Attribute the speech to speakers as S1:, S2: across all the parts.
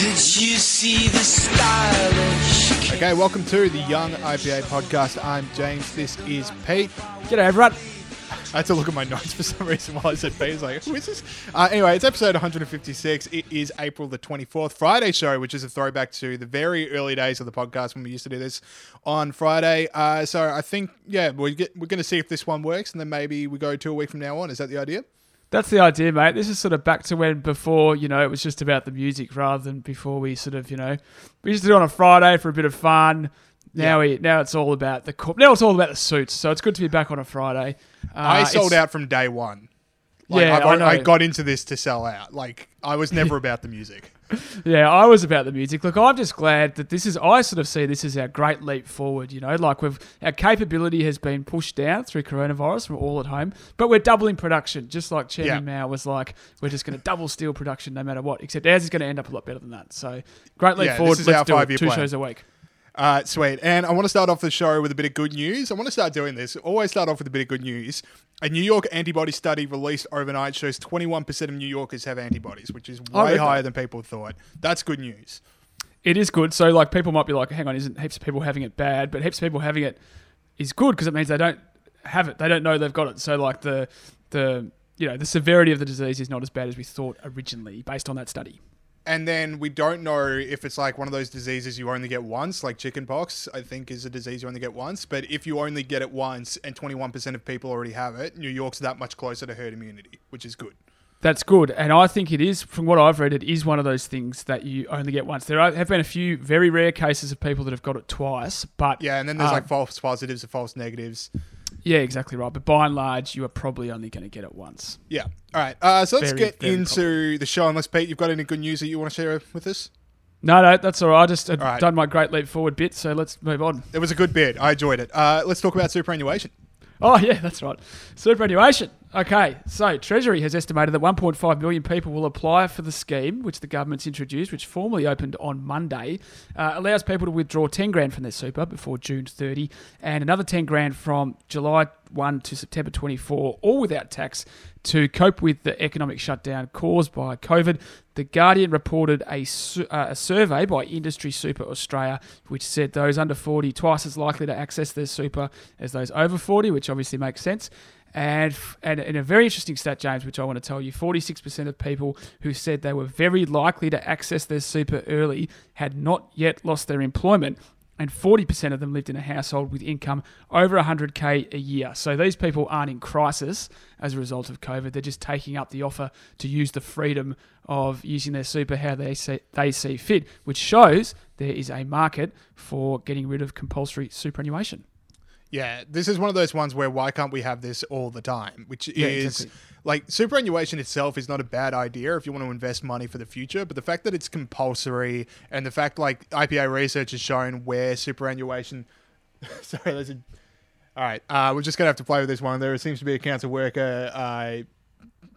S1: Did you see the stylish?
S2: Okay, welcome to the Young IPA podcast. I'm James. This is Pete.
S3: G'day, everyone.
S2: I had to look at my notes for some reason while I said Pete. I was like, who is this? Uh, anyway, it's episode 156. It is April the 24th, Friday show, which is a throwback to the very early days of the podcast when we used to do this on Friday. Uh, so I think, yeah, we get, we're going to see if this one works, and then maybe we go two a week from now on. Is that the idea?
S3: That's the idea, mate. This is sort of back to when before, you know, it was just about the music rather than before we sort of, you know, we used to do it on a Friday for a bit of fun. Now we now it's all about the corp- now it's all about the suits. So it's good to be back on a Friday. Uh,
S2: I sold out from day one. Like,
S3: Yeah, I
S2: I, got into this to sell out. Like, I was never about the music.
S3: Yeah, I was about the music. Look, I'm just glad that this is. I sort of see this as our great leap forward. You know, like we've our capability has been pushed down through coronavirus. We're all at home, but we're doubling production. Just like Chairman
S2: Yeah.
S3: Mao was like, we're just going to double steel production no matter what. Except ours is going to end up a lot better than that. So great leap
S2: Yeah,
S3: forward. Let's
S2: our
S3: do it. Two
S2: plan.
S3: shows a week.
S2: Uh, sweet. And I want to start off the show with a bit of good news. I want to start doing this. Always start off with a bit of good news. A New York antibody study released overnight shows 21% of New Yorkers have antibodies, which is way
S3: read that.
S2: higher than people thought. That's good news.
S3: It is good. So like people might be like, hang on, isn't heaps of people having it bad? But heaps of people having it is good because it means they don't have it. They don't know they've got it. So like the the you know the severity of the disease is not as bad as we thought originally based on that study.
S2: And then we don't know if it's like one of those diseases you only get once, like chickenpox, I think is a disease you only get once. But if you only get it once and 21% of people already have it, New York's that much closer to herd immunity, which is good.
S3: That's good, and I think it is. From what I've read, it is one of those things that you only get once. There are, have been a few very rare cases of people that have got it twice, but
S2: Yeah, and then there's
S3: uh,
S2: like false positives and false negatives.
S3: Yeah, exactly right. But by and large, you are probably only going to get it once.
S2: Yeah. All right. Uh, so let's
S3: Very,
S2: get
S3: very
S2: into the show. Unless Pete, you've got any good news that you want to share with us?
S3: No, no, that's all right. I just had
S2: All right.
S3: done my great leap forward bit, so let's move on.
S2: It was a good bit. I enjoyed it. Uh, let's talk about superannuation.
S3: Oh, yeah, that's right. Superannuation. Okay, so Treasury has estimated that 1.5 million people will apply for the scheme, which the government's introduced, which formally opened on Monday, uh, allows people to withdraw 10 grand from their super before June 30, and another 10 grand from July 1 to September 24, all without tax, to cope with the economic shutdown caused by COVID. The Guardian reported a, su- uh, a survey by Industry Super Australia, which said those under 40 twice as likely to access their super as those over 40, which obviously makes sense. And, and in a very interesting stat, James, which I want to tell you, 46% of people who said they were very likely to access their super early had not yet lost their employment and 40% of them lived in a household with income over 100k a year. So these people aren't in crisis as a result of COVID. They're just taking up the offer to use the freedom of using their super how they see, they see fit, which shows there is a market for getting rid of compulsory superannuation.
S2: Yeah, this is one of those ones where why can't we have this all the time? Which
S3: Yeah,
S2: is
S3: exactly.
S2: like superannuation itself is not a bad idea if you want to invest money for the future, but the fact that it's compulsory and the fact like IPA research has shown where superannuation. Sorry, there's a. All right, uh, we're just gonna have to play with this one. There seems to be a council worker uh,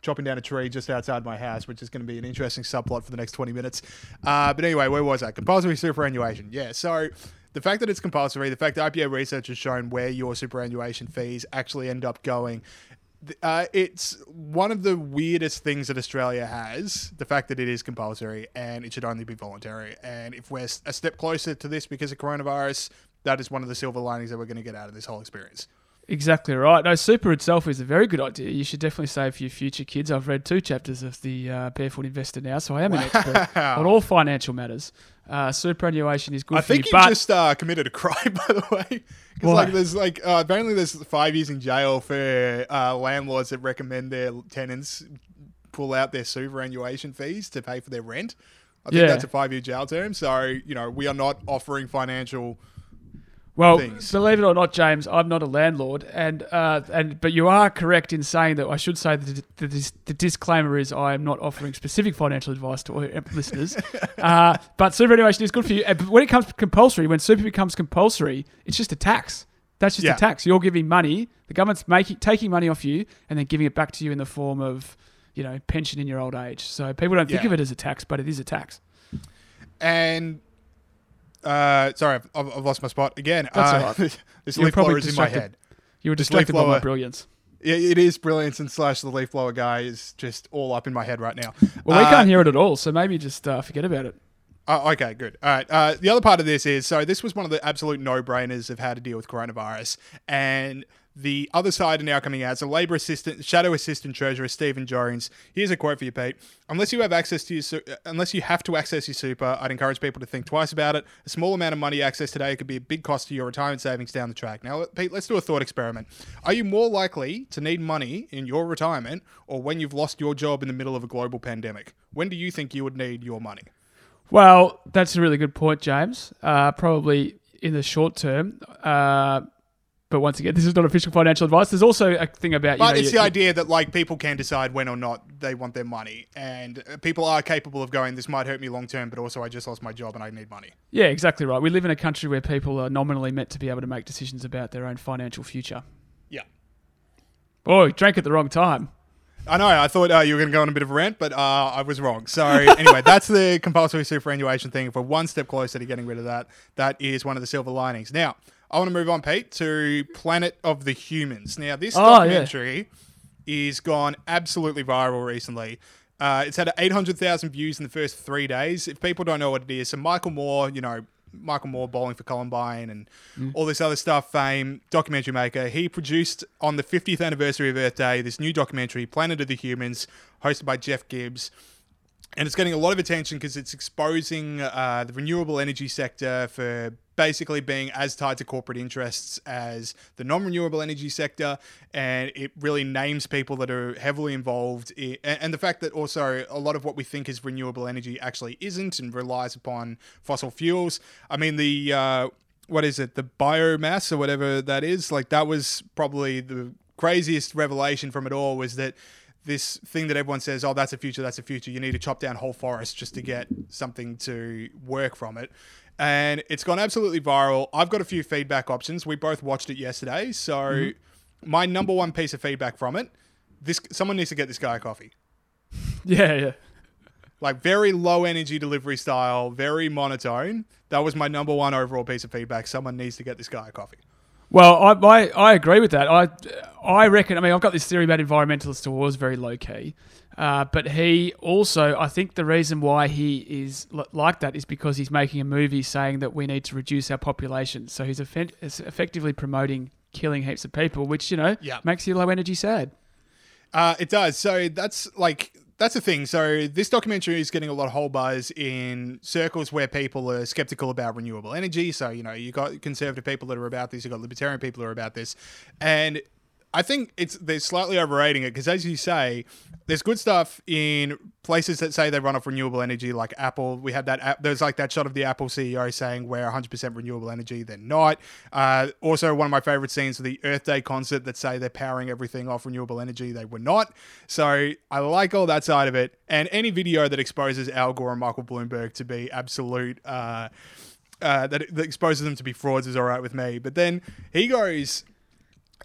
S2: chopping down a tree just outside my house, which is going to be an interesting subplot for the next 20 minutes. Uh, but anyway, where was I? Compulsory superannuation. Yeah, so the fact that it's compulsory, the fact that IPA research has shown where your superannuation fees actually end up going. Uh, it's one of the weirdest things that Australia has. The fact that it is compulsory and it should only be voluntary. And if we're a step closer to this because of coronavirus, that is one of the silver linings that we're going to get out of this whole experience.
S3: Exactly right. No, super itself is a very good idea. You should definitely save for your future kids. I've read two chapters of the uh, Barefoot Investor now, so I am an expert on all financial matters. Uh, superannuation is good
S2: I
S3: for
S2: think
S3: you,
S2: you just uh, committed a crime, by the way. Because like, there's like uh, apparently there's five years in jail for uh, landlords that recommend their tenants pull out their superannuation fees to pay for their rent. I think
S3: Yeah.
S2: that's a five year jail term. So you know we are not offering financial.
S3: Well,
S2: things.
S3: believe it or not, James, I'm not a landlord, and uh, and but you are correct in saying that I should say that the, the, the disclaimer is I am not offering specific financial advice to all your listeners. Uh, but superannuation is good for you. But when it comes compulsory, when super becomes compulsory, it's just a tax. That's just
S2: Yeah.
S3: a tax. You're giving money. The government's making taking money off you and then giving it back to you in the form of you know pension in your old age. So people don't think
S2: Yeah.
S3: of it as a tax, but it is a tax.
S2: And uh, sorry, I've, I've lost my spot again.
S3: That's
S2: uh,
S3: right.
S2: this
S3: You're
S2: leaf blower is in my head.
S3: You were distracted by my brilliance.
S2: Yeah, it is brilliance and slash the leaf blower guy is just all up in my head right now.
S3: Well, we
S2: Uh,
S3: can't hear it at all, so maybe just uh, forget about it.
S2: Oh, okay, good. All right. Uh, the other part of this is so this was one of the absolute no-brainers of how to deal with coronavirus, and the other side are now coming out. So, Labor Assistant, Shadow Assistant Treasurer Stephen Jones. Here's a quote for you, Pete. Unless you have access to your, uh, unless you have to access your super, I'd encourage people to think twice about it. A small amount of money access today could be a big cost to your retirement savings down the track. Now, Pete, let's do a thought experiment. Are you more likely to need money in your retirement, or when you've lost your job in the middle of a global pandemic? When do you think you would need your money?
S3: Well, that's a really good point, James. Uh, probably in the short term. Uh, but once again, this is not official financial advice. There's also a thing about you
S2: But
S3: know,
S2: it's
S3: you-
S2: the idea that like people can decide when or not they want their money, and uh, people are capable of going. This might hurt me long term, but also I just lost my job and I need money.
S3: Yeah, exactly right. We live in a country where people are nominally meant to be able to make decisions about their own financial future.
S2: Yeah,
S3: Oh, you drank at the wrong time.
S2: I know. I thought uh, you were going to go on a bit of a rant, but uh, I was wrong. So anyway, that's the compulsory superannuation thing. If we're one step closer to getting rid of that, that is one of the silver linings. Now, I want to move on, Pete, to Planet of the Humans. Now, this
S3: Oh, yeah.
S2: documentary is gone absolutely viral recently. Uh, it's had 800,000 views in the first three days. If people don't know what it is, so Michael Moore, you know, Michael Moore bowling for Columbine and all this other stuff, fame, documentary maker, he produced on the 50th anniversary of Earth Day this new documentary, Planet of the Humans, hosted by Jeff Gibbs and it's getting a lot of attention because it's exposing uh, the renewable energy sector for basically being as tied to corporate interests as the non-renewable energy sector. And it really names people that are heavily involved i and, and the fact that also a lot of what we think is renewable energy actually isn't and relies upon fossil fuels. I mean the uh, what is it? The biomass or whatever that is like that was probably the craziest revelation from it all was that this thing that everyone says, oh, that's a future, that's a future. You need to chop down whole forests just to get something to work from it. And it's gone absolutely viral. I've got a few feedback options. We both watched it yesterday. So mm-hmm. my number one piece of feedback from it, this someone needs to get this guy a coffee.
S3: Yeah, yeah.
S2: Like very low energy delivery style, very monotone. That was my number one overall piece of feedback. Someone needs to get this guy a coffee.
S3: Well, I, I I agree with that. I I reckon. I mean, I've got this theory about environmentalist who was very low key, uh, but he also. I think the reason why he is l- like that is because he's making a movie saying that we need to reduce our population. So he's, effectively promoting killing heaps of people, which you know
S2: Yeah.
S3: makes you low energy sad.
S2: Uh, it does. So that's like that's the thing. So this documentary is getting a lot of whole buzz in circles where people are skeptical about renewable energy. So you know you got conservative people that are about this, you got libertarian people who are about this, and I think it's they're slightly overrating it because, as you say, there's good stuff in places that say they run off renewable energy, like Apple. We had that. There's like that shot of the Apple CEO saying we're 100% renewable energy. They're not. Uh, also, one of my favorite scenes of the Earth Day concert that say they're powering everything off renewable energy. They were not. So I like all that side of it. And any video that exposes Al Gore and Michael Bloomberg to be absolute. Uh, uh, that, that exposes them to be frauds is all right with me. But then he goes,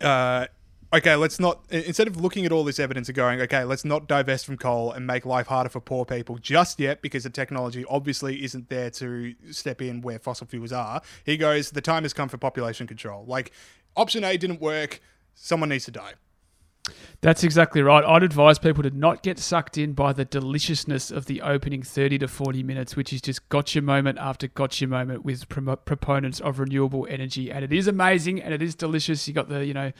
S2: uh, okay, let's not, instead of looking at all this evidence and going, okay, let's not divest from coal and make life harder for poor people just yet because the technology obviously isn't there to step in where fossil fuels are. He goes, the time has come for population control. Like, option A didn't work, someone needs to die.
S3: That's exactly right. I'd advise people to not get sucked in by the deliciousness of the opening 30 to 40 minutes, which is just gotcha moment after gotcha moment with proponents of renewable energy. And it is amazing and it is delicious. You got the, you know,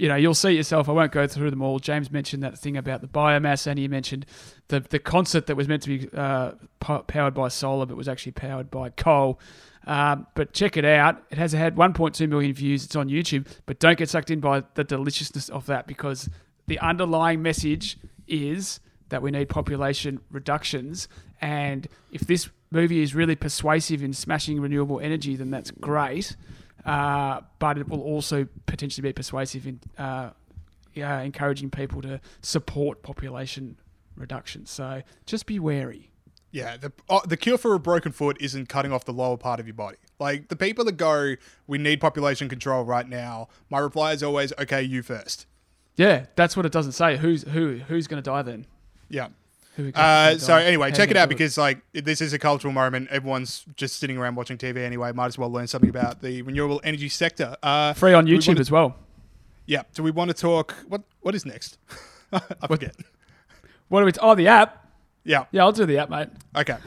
S3: you know, you'll see yourself. I won't go through them all. James mentioned that thing about the biomass, and he mentioned the the concert that was meant to be uh, po- powered by solar, but was actually powered by coal. Um, but check it out. It has had 1.2 million views. It's on YouTube. But don't get sucked in by the deliciousness of that because the underlying message is that we need population reductions. And if this movie is really persuasive in smashing renewable energy, then that's great. Uh, but it will also potentially be persuasive in uh, yeah, encouraging people to support population reduction. So just be wary.
S2: Yeah, the uh, the cure for a broken foot isn't cutting off the lower part of your body. Like the people that go, we need population control right now. My reply is always, okay, you first.
S3: Yeah, that's what it doesn't say. Who's who? Who's going to die then?
S2: Yeah. Uh, so anyway, check it out because like this is a cultural moment. Everyone's just sitting around watching TV anyway. Might as well learn something about the renewable energy sector. Uh,
S3: free on
S2: we
S3: YouTube
S2: wanna-
S3: as well.
S2: yeah. Do we want to talk? What What is next? I forget.
S3: What are we? oh, the app.
S2: Yeah.
S3: Yeah, I'll do the app, mate.
S2: Okay.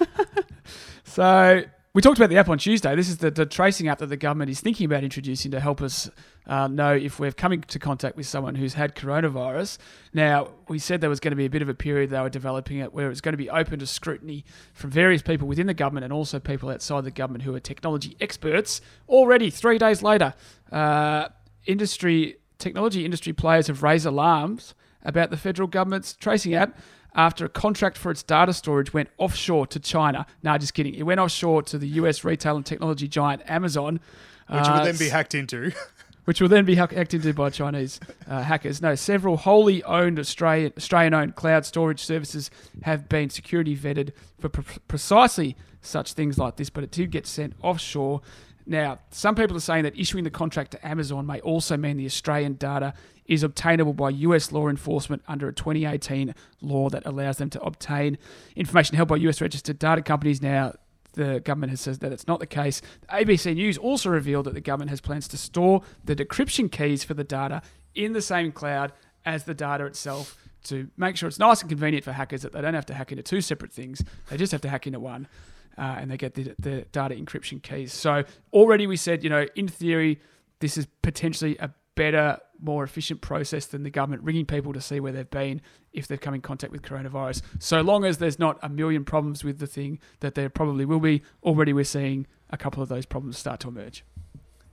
S3: So we talked about the app on Tuesday. This is the, the tracing app that the government is thinking about introducing to help us uh, know if we're coming to contact with someone who's had coronavirus. Now, we said there was going to be a bit of a period they were developing it where it was going to be open to scrutiny from various people within the government and also people outside the government who are technology experts. Already, three days later, uh, industry technology industry players have raised alarms about the federal government's tracing app after a contract for its data storage went offshore to China. No, just kidding. It went offshore to the US retail and technology giant Amazon.
S2: Which
S3: uh,
S2: would then be hacked into.
S3: which will then be hacked into by Chinese uh, hackers. No, several wholly owned Australian Australian-owned cloud storage services have been security vetted for pre- precisely such things like this, but it did get sent offshore. Now, some people are saying that issuing the contract to Amazon may also mean the Australian data is obtainable by US law enforcement under a 2018 law that allows them to obtain information held by US registered data companies. Now, the government has said that it's not the case. ABC News also revealed that the government has plans to store the decryption keys for the data in the same cloud as the data itself to make sure it's nice and convenient for hackers that they don't have to hack into two separate things. They just have to hack into one. Uh, and they get the, the data encryption keys. So already we said, you know, in theory, this is potentially a better, more efficient process than the government ringing people to see where they've been if they've come in contact with coronavirus. So long as there's not a million problems with the thing that there probably will be, already we're seeing a couple of those problems start to emerge.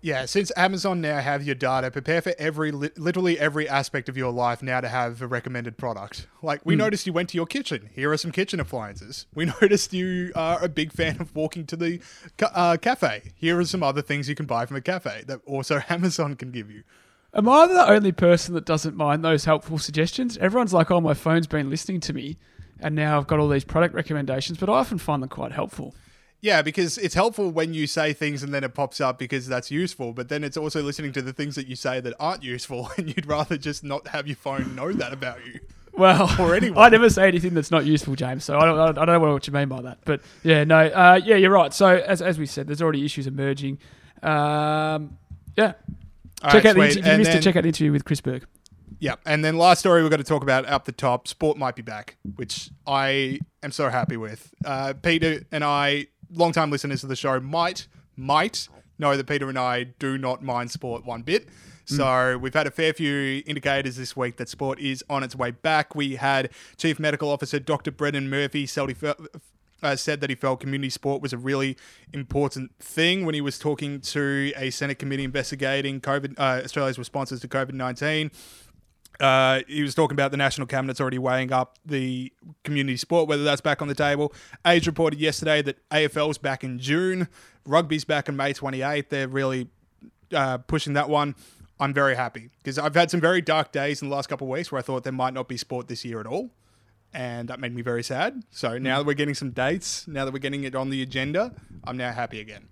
S2: Yeah, since Amazon now have your data, prepare for every literally every aspect of your life now to have a recommended product. Like we noticed you went to your kitchen. Here are some kitchen appliances. We noticed you are a big fan of walking to the uh, cafe. Here are some other things you can buy from a cafe that also Amazon can give you.
S3: Am I the only person that doesn't mind those helpful suggestions? Everyone's like, oh, my phone's been listening to me, and now I've got all these product recommendations, but I often find them quite helpful.
S2: Yeah, because it's helpful when you say things and then it pops up because that's useful. But then it's also listening to the things that you say that aren't useful, and you'd rather just not have your phone know that about you.
S3: Well,
S2: Or anyone.
S3: I never say anything that's not useful, James. So I don't, I don't know what you mean by that. But yeah, no, uh, yeah, you're right. So as, as we said, there's already issues emerging. Um, yeah,
S2: All
S3: check
S2: right,
S3: out the
S2: sweet.
S3: inter- if you missed
S2: then-
S3: to check out the interview with Chris Berg.
S2: Yeah, and then last story we're going to talk about up the top. Sport might be back, which I am so happy with. Uh, Peter and I, long-time listeners of the show, might might know that Peter and I do not mind sport one bit. So we've had a fair few indicators this week that sport is on its way back. We had Chief Medical Officer Dr. Brendan Murphy said he felt, uh, said that he felt community sport was a really important thing when he was talking to a Senate committee investigating COVID, uh, Australia's responses to COVID nineteen. Uh, he was talking about the national cabinet's already weighing up the community sport, whether that's back on the table. Age reported yesterday that AFL's back in June, rugby's back on May 28th. They're really uh, pushing that one. I'm very happy because I've had some very dark days in the last couple of weeks where I thought there might not be sport this year at all. And that made me very sad. So now mm-hmm. that we're getting some dates, now that we're getting it on the agenda, I'm now happy again.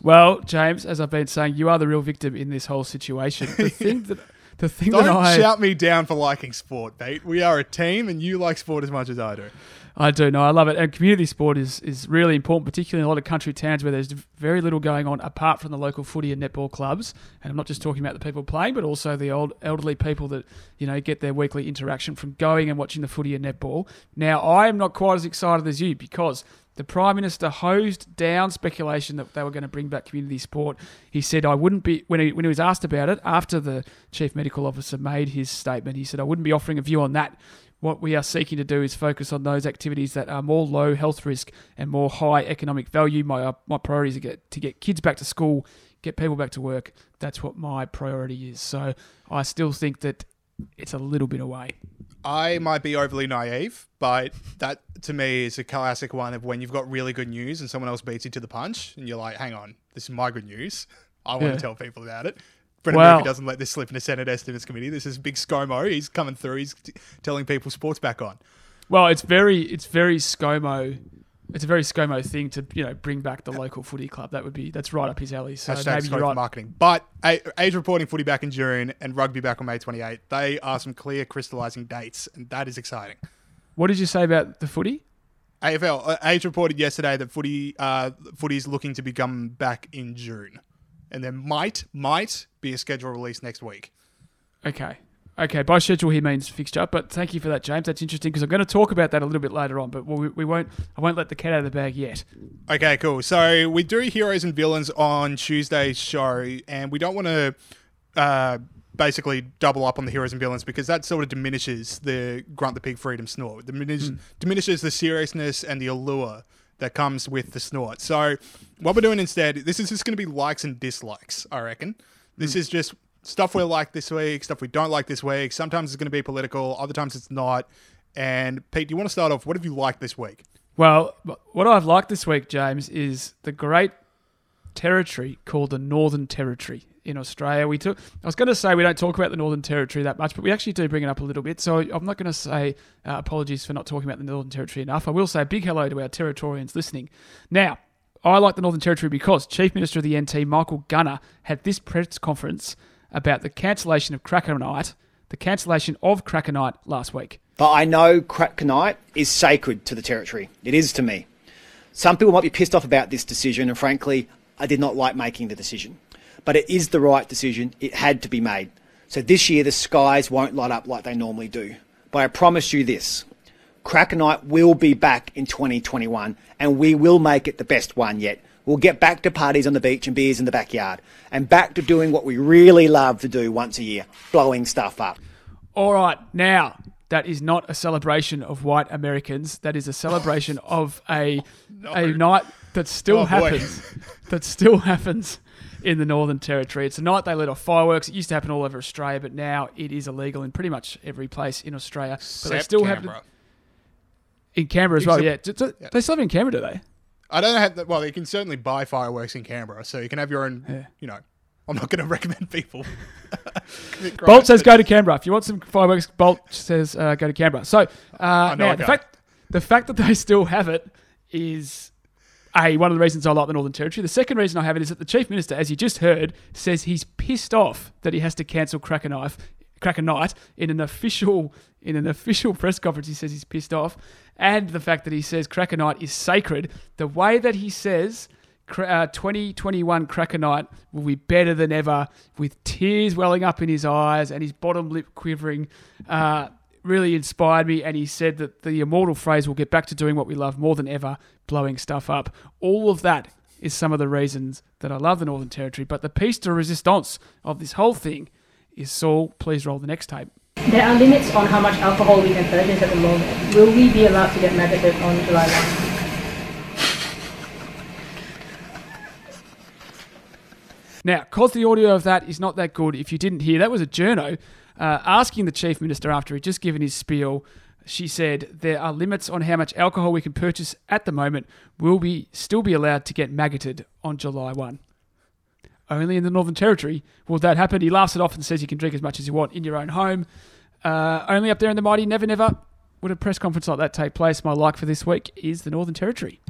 S3: Well, James, as I've been saying, you are the real victim in this whole situation. The thing that the thing
S2: Don't
S3: that I
S2: shout me down for liking sport, Pete. We are a team and you like sport as much as I do.
S3: I do know. I love it. And community sport is, is really important, particularly in a lot of country towns where there's very little going on apart from the local footy and netball clubs. And I'm not just talking about the people playing, but also the old elderly people that, you know, get their weekly interaction from going and watching the footy and netball. Now, I am not quite as excited as you because the Prime Minister hosed down speculation that they were going to bring back community sport. He said, I wouldn't be, when he, when he was asked about it, after the Chief Medical Officer made his statement, he said, I wouldn't be offering a view on that. What we are seeking to do is focus on those activities that are more low health risk and more high economic value. My, uh, my priority is to get, to get kids back to school, get people back to work. That's what my priority is. So I still think that it's a little bit away.
S2: I might be overly naive, but that to me is a classic one of when you've got really good news and someone else beats you to the punch, and you're like, "Hang on, this is my good news. I want
S3: Yeah.
S2: to tell people about it." Brendan
S3: Well-
S2: Murphy doesn't let this slip in the Senate Estimates Committee. This is big ScoMo. He's coming through. He's t- telling people sports back on.
S3: Well, it's very it's very ScoMo. It's a very ScoMo thing to you know bring back the local footy club. That would be that's right up his alley. So
S2: Hashtag
S3: maybe you're right.
S2: marketing. But a- age reporting footy back in June and rugby back on May 28. They are some clear crystallising dates, and that is exciting.
S3: What did you say about the footy?
S2: AFL uh, Age reported yesterday that footy uh, footy is looking to become back in June, and there might might be a schedule release next week.
S3: Okay, Okay, by schedule he means fixture, but thank you for that, James. That's interesting because I'm going to talk about that a little bit later on, but we, we won't. I won't let the cat out of the bag yet.
S2: Okay, cool. So we do heroes and villains on Tuesday's show, and we don't want to uh, basically double up on the heroes and villains because that sort of diminishes the grunt the pig freedom snort. Diminish, Diminishes the seriousness and the allure that comes with the snort. So what we're doing instead, this is just going to be likes and dislikes. I reckon. This hmm. is just stuff we like this week, stuff we don't like this week. Sometimes it's going to be political, other times it's not. And Pete, do you want to start off? What have you liked this week?
S3: Well, what I've liked this week, James, is the great territory called the Northern Territory in Australia. We took. I was going to say we don't talk about the Northern Territory that much, but we actually do bring it up a little bit. So I'm not going to say uh, apologies for not talking about the Northern Territory enough. I will say a big hello to our Territorians listening. Now, I like the Northern Territory because Chief Minister of the NT, Michael Gunner, had this press conference about the cancellation of Cracker Night, the cancellation of Cracker Night last week.
S4: But I know Cracker Night is sacred to the territory. It is to me. Some people might be pissed off about this decision, and frankly, I did not like making the decision. But it is the right decision. It had to be made. So this year, the skies won't light up like they normally do. But I promise you this Cracker Night will be back in 2021, and we will make it the best one yet. We'll get back to parties on the beach and beers in the backyard, and back to doing what we really love to do once a year blowing stuff up.
S3: All right, now that is not a celebration of white Americans. That is a celebration of a a night that still
S2: Oh,
S3: happens. that still happens in the Northern Territory. It's a night they let off fireworks. It used to happen all over Australia, but now it is illegal in pretty much every place in Australia. But they
S2: Except
S3: still have
S2: Canberra.
S3: in Canberra as well. Yeah,
S2: Except-
S3: Do- do- they still have it in Canberra, do they?
S2: I don't know how. Well, you can certainly buy fireworks in Canberra, so you can have your own.
S3: Yeah.
S2: You know, I'm not going to recommend people. commit
S3: Bolt
S2: crimes,
S3: says go to Canberra. If you want some fireworks, Bolt says uh, go to Canberra. So uh,
S2: know
S3: now
S2: a
S3: the fact the fact that they still have it is a one of the reasons I like the Northern Territory. The second reason I have it is that the Chief Minister, as you just heard, says he's pissed off that he has to cancel Cracker Knife. Night in an official in an official press conference. He says he's pissed off, and the fact that he says Cracker Night is sacred. The way that he says uh, 2021 Cracker Night will be better than ever, with tears welling up in his eyes and his bottom lip quivering. Uh, really inspired me, and he said that the immortal phrase will get back to doing what we love more than ever, blowing stuff up. All of that is some of the reasons that I love the Northern Territory. But the piece de resistance of this whole thing is Saul. Please roll the next tape.
S5: There are limits on how much alcohol we can purchase at the moment. Will we be allowed to get maggoted on July 1?
S3: Now, because the audio of that is not that good, if you didn't hear, that was a journo uh, asking the chief minister after he'd just given his spiel. She said there are limits on how much alcohol we can purchase at the moment. Will we still be allowed to get maggoted on July 1? Only in the Northern Territory will that happen. He laughs it off and says you can drink as much as you want in your own home. Uh, only up there in the mighty Never Never would a press conference like that take place. My like for this week is the Northern Territory.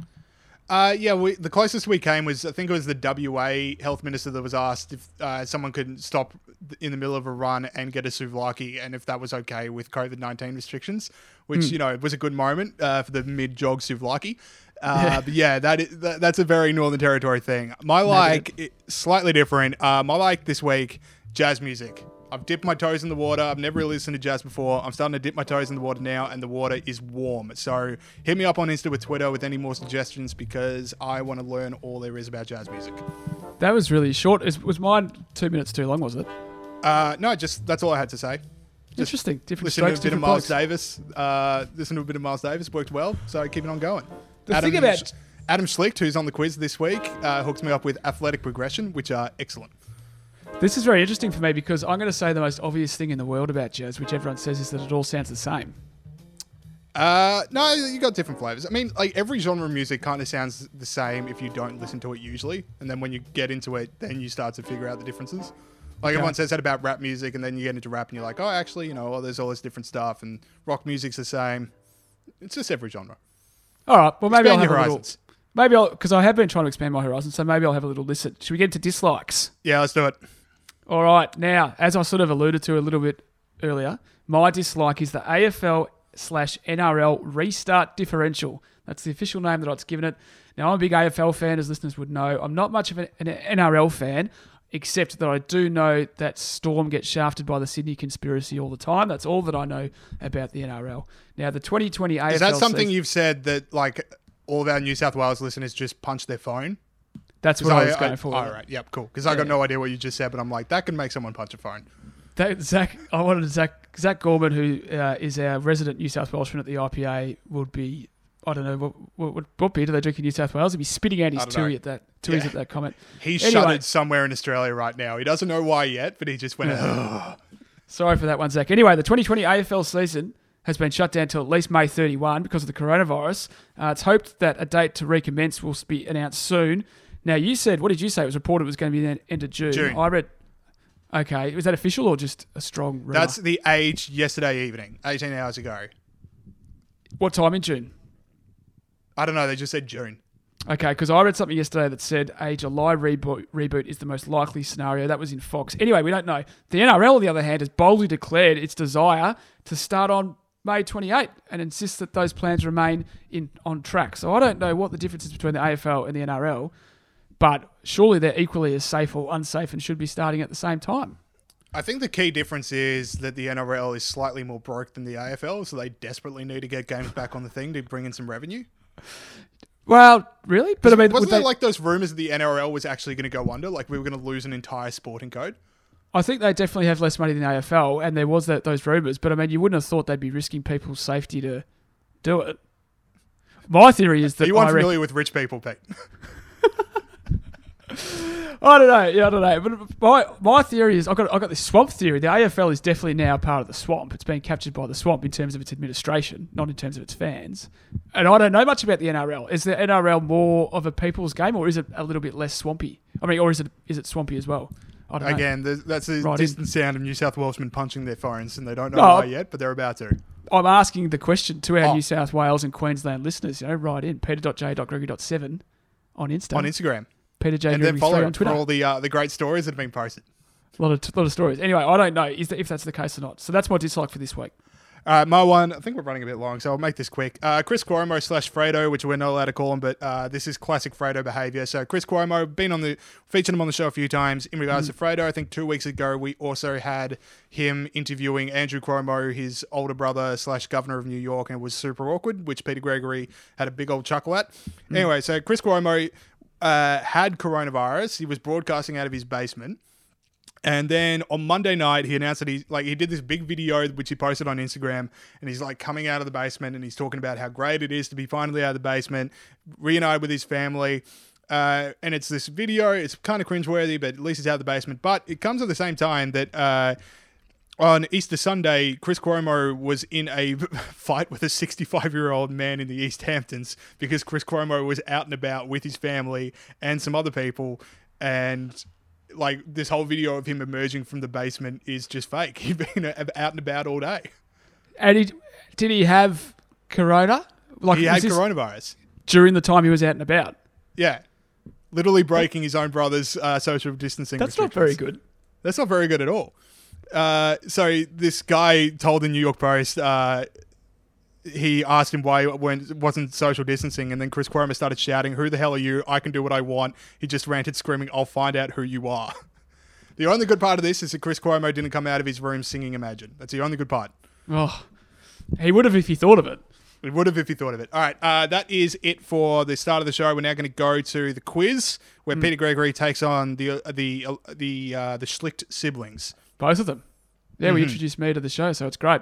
S2: Uh, yeah, we, the closest we came was I think it was the WA health minister that was asked if uh, someone could stop in the middle of a run and get a souvlaki, and if that was okay with COVID nineteen restrictions, which you know was a good moment uh, for the mid jog souvlaki. Uh, but yeah, that is that, that's a very Northern Territory thing. My like slightly different. Uh, my like this week jazz music. I've dipped my toes in the water. I've never really listened to jazz before. I'm starting to dip my toes in the water now, and the water is warm. So hit me up on Insta with Twitter with any more suggestions because I want to learn all there is about jazz music.
S3: That was really short. Is, was mine two minutes too long, was it?
S2: Uh, no, just that's all I had to say.
S3: Interesting. Different
S2: Listen to a bit of Miles. Davis. Uh, listen to a bit of Miles Davis worked well, so keep it on going.
S3: The thing about-
S2: Adam Schlicht, who's on the quiz this week, uh, hooks me up with athletic progression, which are excellent.
S3: This is very interesting for me because I'm going to say the most obvious thing in the world about jazz, which everyone says is that it all sounds the same.
S2: Uh, no, you got different flavors. I mean, like every genre of music kind of sounds the same if you don't listen to it usually, and then when you get into it, then you start to figure out the differences. Like everyone says that about rap music, and then you get into rap and you're like, oh, actually, you know, oh, there's all this different stuff, and rock music's the same. It's just every genre.
S3: All right. Well, maybe
S2: Expand
S3: I'll
S2: your
S3: have a little.
S2: horizons.
S3: Maybe I'll because I have been trying to expand my horizons, so maybe I'll have a little listen. Should we get into dislikes?
S2: Yeah, let's do it.
S3: All right. Now, as I sort of alluded to a little bit earlier, my dislike is the AFL slash NRL restart differential. That's the official name that I've given it. Now, I'm a big AFL fan, as listeners would know. I'm not much of an, an NRL fan. except that I do know that Storm gets shafted by the Sydney conspiracy all the time. That's all that I know about the NRL. Now, the 2020 AFL
S2: Is that something
S3: season-
S2: you've said that like all of our New South Wales listeners just punch their phone?
S3: That's what I, was going for.
S2: All right, yep, cool. Because I got
S3: Yeah.
S2: no idea what you just said, but I'm like, that can make someone punch a phone.
S3: That, Zach, I wanted Zach Zach Gorman, who uh, is our resident New South Welshman at the IPA, would be. I don't know what what, what, what beer do they drink in New South Wales? He'd be spitting out his
S2: I know.
S3: Tooheys at that Tooheys
S2: Yeah.
S3: at that comment.
S2: He's
S3: Anyway.
S2: shuttered somewhere in Australia right now. He doesn't know why yet, but he just went, "Ugh."
S3: Sorry for that one, Zach. Anyway, the 2020 AFL season has been shut down till at least May 31 because of the coronavirus. Uh, it's hoped that a date to recommence will be announced soon. Now, you said, what did you say? It was reported it was going to be the end of June.
S2: June.
S3: I read. Okay, was that official or just a strong rumor?
S2: That's the age yesterday evening, 18 hours ago.
S3: what time in June?
S2: I don't know. They just said June.
S3: Okay, because I read something yesterday that said a July reboot, reboot is the most likely scenario. That was in Fox. Anyway, we don't know. The NRL, on the other hand, has boldly declared its desire to start on May 28 and insists that those plans remain in on track. So I don't know what the difference is between the AFL and the NRL, but surely they're equally as safe or unsafe and should be starting at the same time.
S2: I think the key difference is that the NRL is slightly more broke than the AFL, so they desperately need to get games back on the thing to bring in some revenue.
S3: Well, really? But I mean,
S2: Wasn't there
S3: they-
S2: like those rumors that the NRL was actually going to go under? Like we were going to lose an entire sporting code?
S3: I think they definitely have less money than the AFL, and there was that those rumours. But I mean, you wouldn't have thought they'd be risking people's safety to do it. My theory is
S2: Are
S3: that
S2: you
S3: I reckon-
S2: unfamiliar with rich people, Pete?
S3: I don't know. Yeah, I don't know. But my my theory is I got I got this swamp theory. The AFL is definitely now part of the swamp. It's been captured by the swamp in terms of its administration, not in terms of its fans. And I don't know much about the NRL. Is the NRL more of a people's game, or is it a little bit less swampy? I mean, or is it is it swampy as well? I don't know.
S2: Again, that's a
S3: Right in.
S2: distant sound of New South Welshmen punching their phones, and they don't know
S3: No.
S2: why yet, but they're about to.
S3: I'm asking the question to our
S2: Oh.
S3: New South Wales and Queensland listeners. You know, right in peter.j.gregory.7 on Insta,
S2: On Instagram.
S3: Peter J.
S2: And then follow
S3: on
S2: for
S3: Twitter.
S2: all the uh, the great stories that have been posted.
S3: A lot of lot of stories. Anyway, I don't know is that, if that's the case or not. So that's my dislike for this week.
S2: All right, my one. I think we're running a bit long, so I'll make this quick. Uh, Chris Cuomo slash Fredo, which we're not allowed to call him, but uh, this is classic Fredo behavior. So Chris Cuomo been on the featured him on the show a few times in regards
S3: Mm.
S2: to Fredo. I think two weeks ago we also had him interviewing Andrew Cuomo, his older brother slash governor of New York, and it was super awkward, which Peter Gregory had a big old chuckle at.
S3: Mm.
S2: Anyway, so Chris Cuomo uh, had coronavirus. He was broadcasting out of his basement. And then on Monday night, he announced that he like he did this big video which he posted on Instagram, and he's like coming out of the basement and he's talking about how great it is to be finally out of the basement, reunited with his family. Uh, and it's this video. It's kind of cringeworthy, but at least he's out of the basement. But it comes at the same time that uh, on Easter Sunday, Chris Cuomo was in a fight with a 65 year old man in the East Hamptons because Chris Cuomo was out and about with his family and some other people. And like this whole video of him emerging from the basement is just fake. He'd been out and about all day.
S3: And he, did he have corona? Like
S2: He had coronavirus.
S3: during the time he was out and about.
S2: Yeah. Literally breaking his own brother's uh, social distancing.
S3: That's not very good.
S2: That's not very good at all. Uh, so this guy told the New York Post uh, he asked him why it wasn't social distancing, and then Chris Cuomo started shouting, "Who the hell are you? I can do what I want." He just ranted, screaming, "I'll find out who you are." The only good part of this is that Chris Cuomo didn't come out of his room singing "Imagine." That's the only good part.
S3: Oh, he would have if he thought of it.
S2: It would have if he thought of it. All right, uh, that is it for the start of the show. We're now going to go to the quiz, where Peter Gregory takes on the uh, the uh, the uh, the Schlicht siblings.
S3: Both of them. Yeah,
S2: Mm-hmm.
S3: we introduced me to the show, so it's great.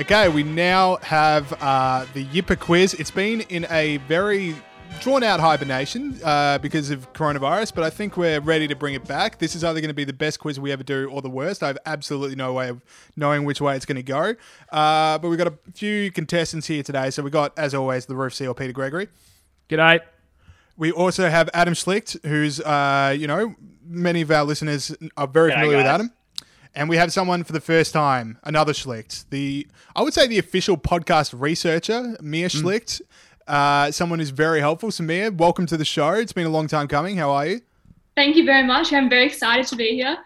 S2: Okay, we now have uh, the Yipper quiz. It's been in a very drawn out hibernation uh, because of coronavirus, but I think we're ready to bring it back. This is either going to be the best quiz we ever do or the worst. I have absolutely no way of knowing which way it's going to go. Uh, but we've got a few contestants here today. So we've got, as always, the Roof Seal, Peter Gregory.
S3: G'day.
S2: We also have Adam Schlicht, who's, uh, you know, many of our listeners are very familiar with. Adam. And we have someone for the first time, another Schlicht, the I would say the official podcast researcher, Mia Schlicht, uh, someone who's very helpful. So Mia, welcome to the show. It's been a long time coming. How are you?
S6: Thank you very much. I'm very excited to be here.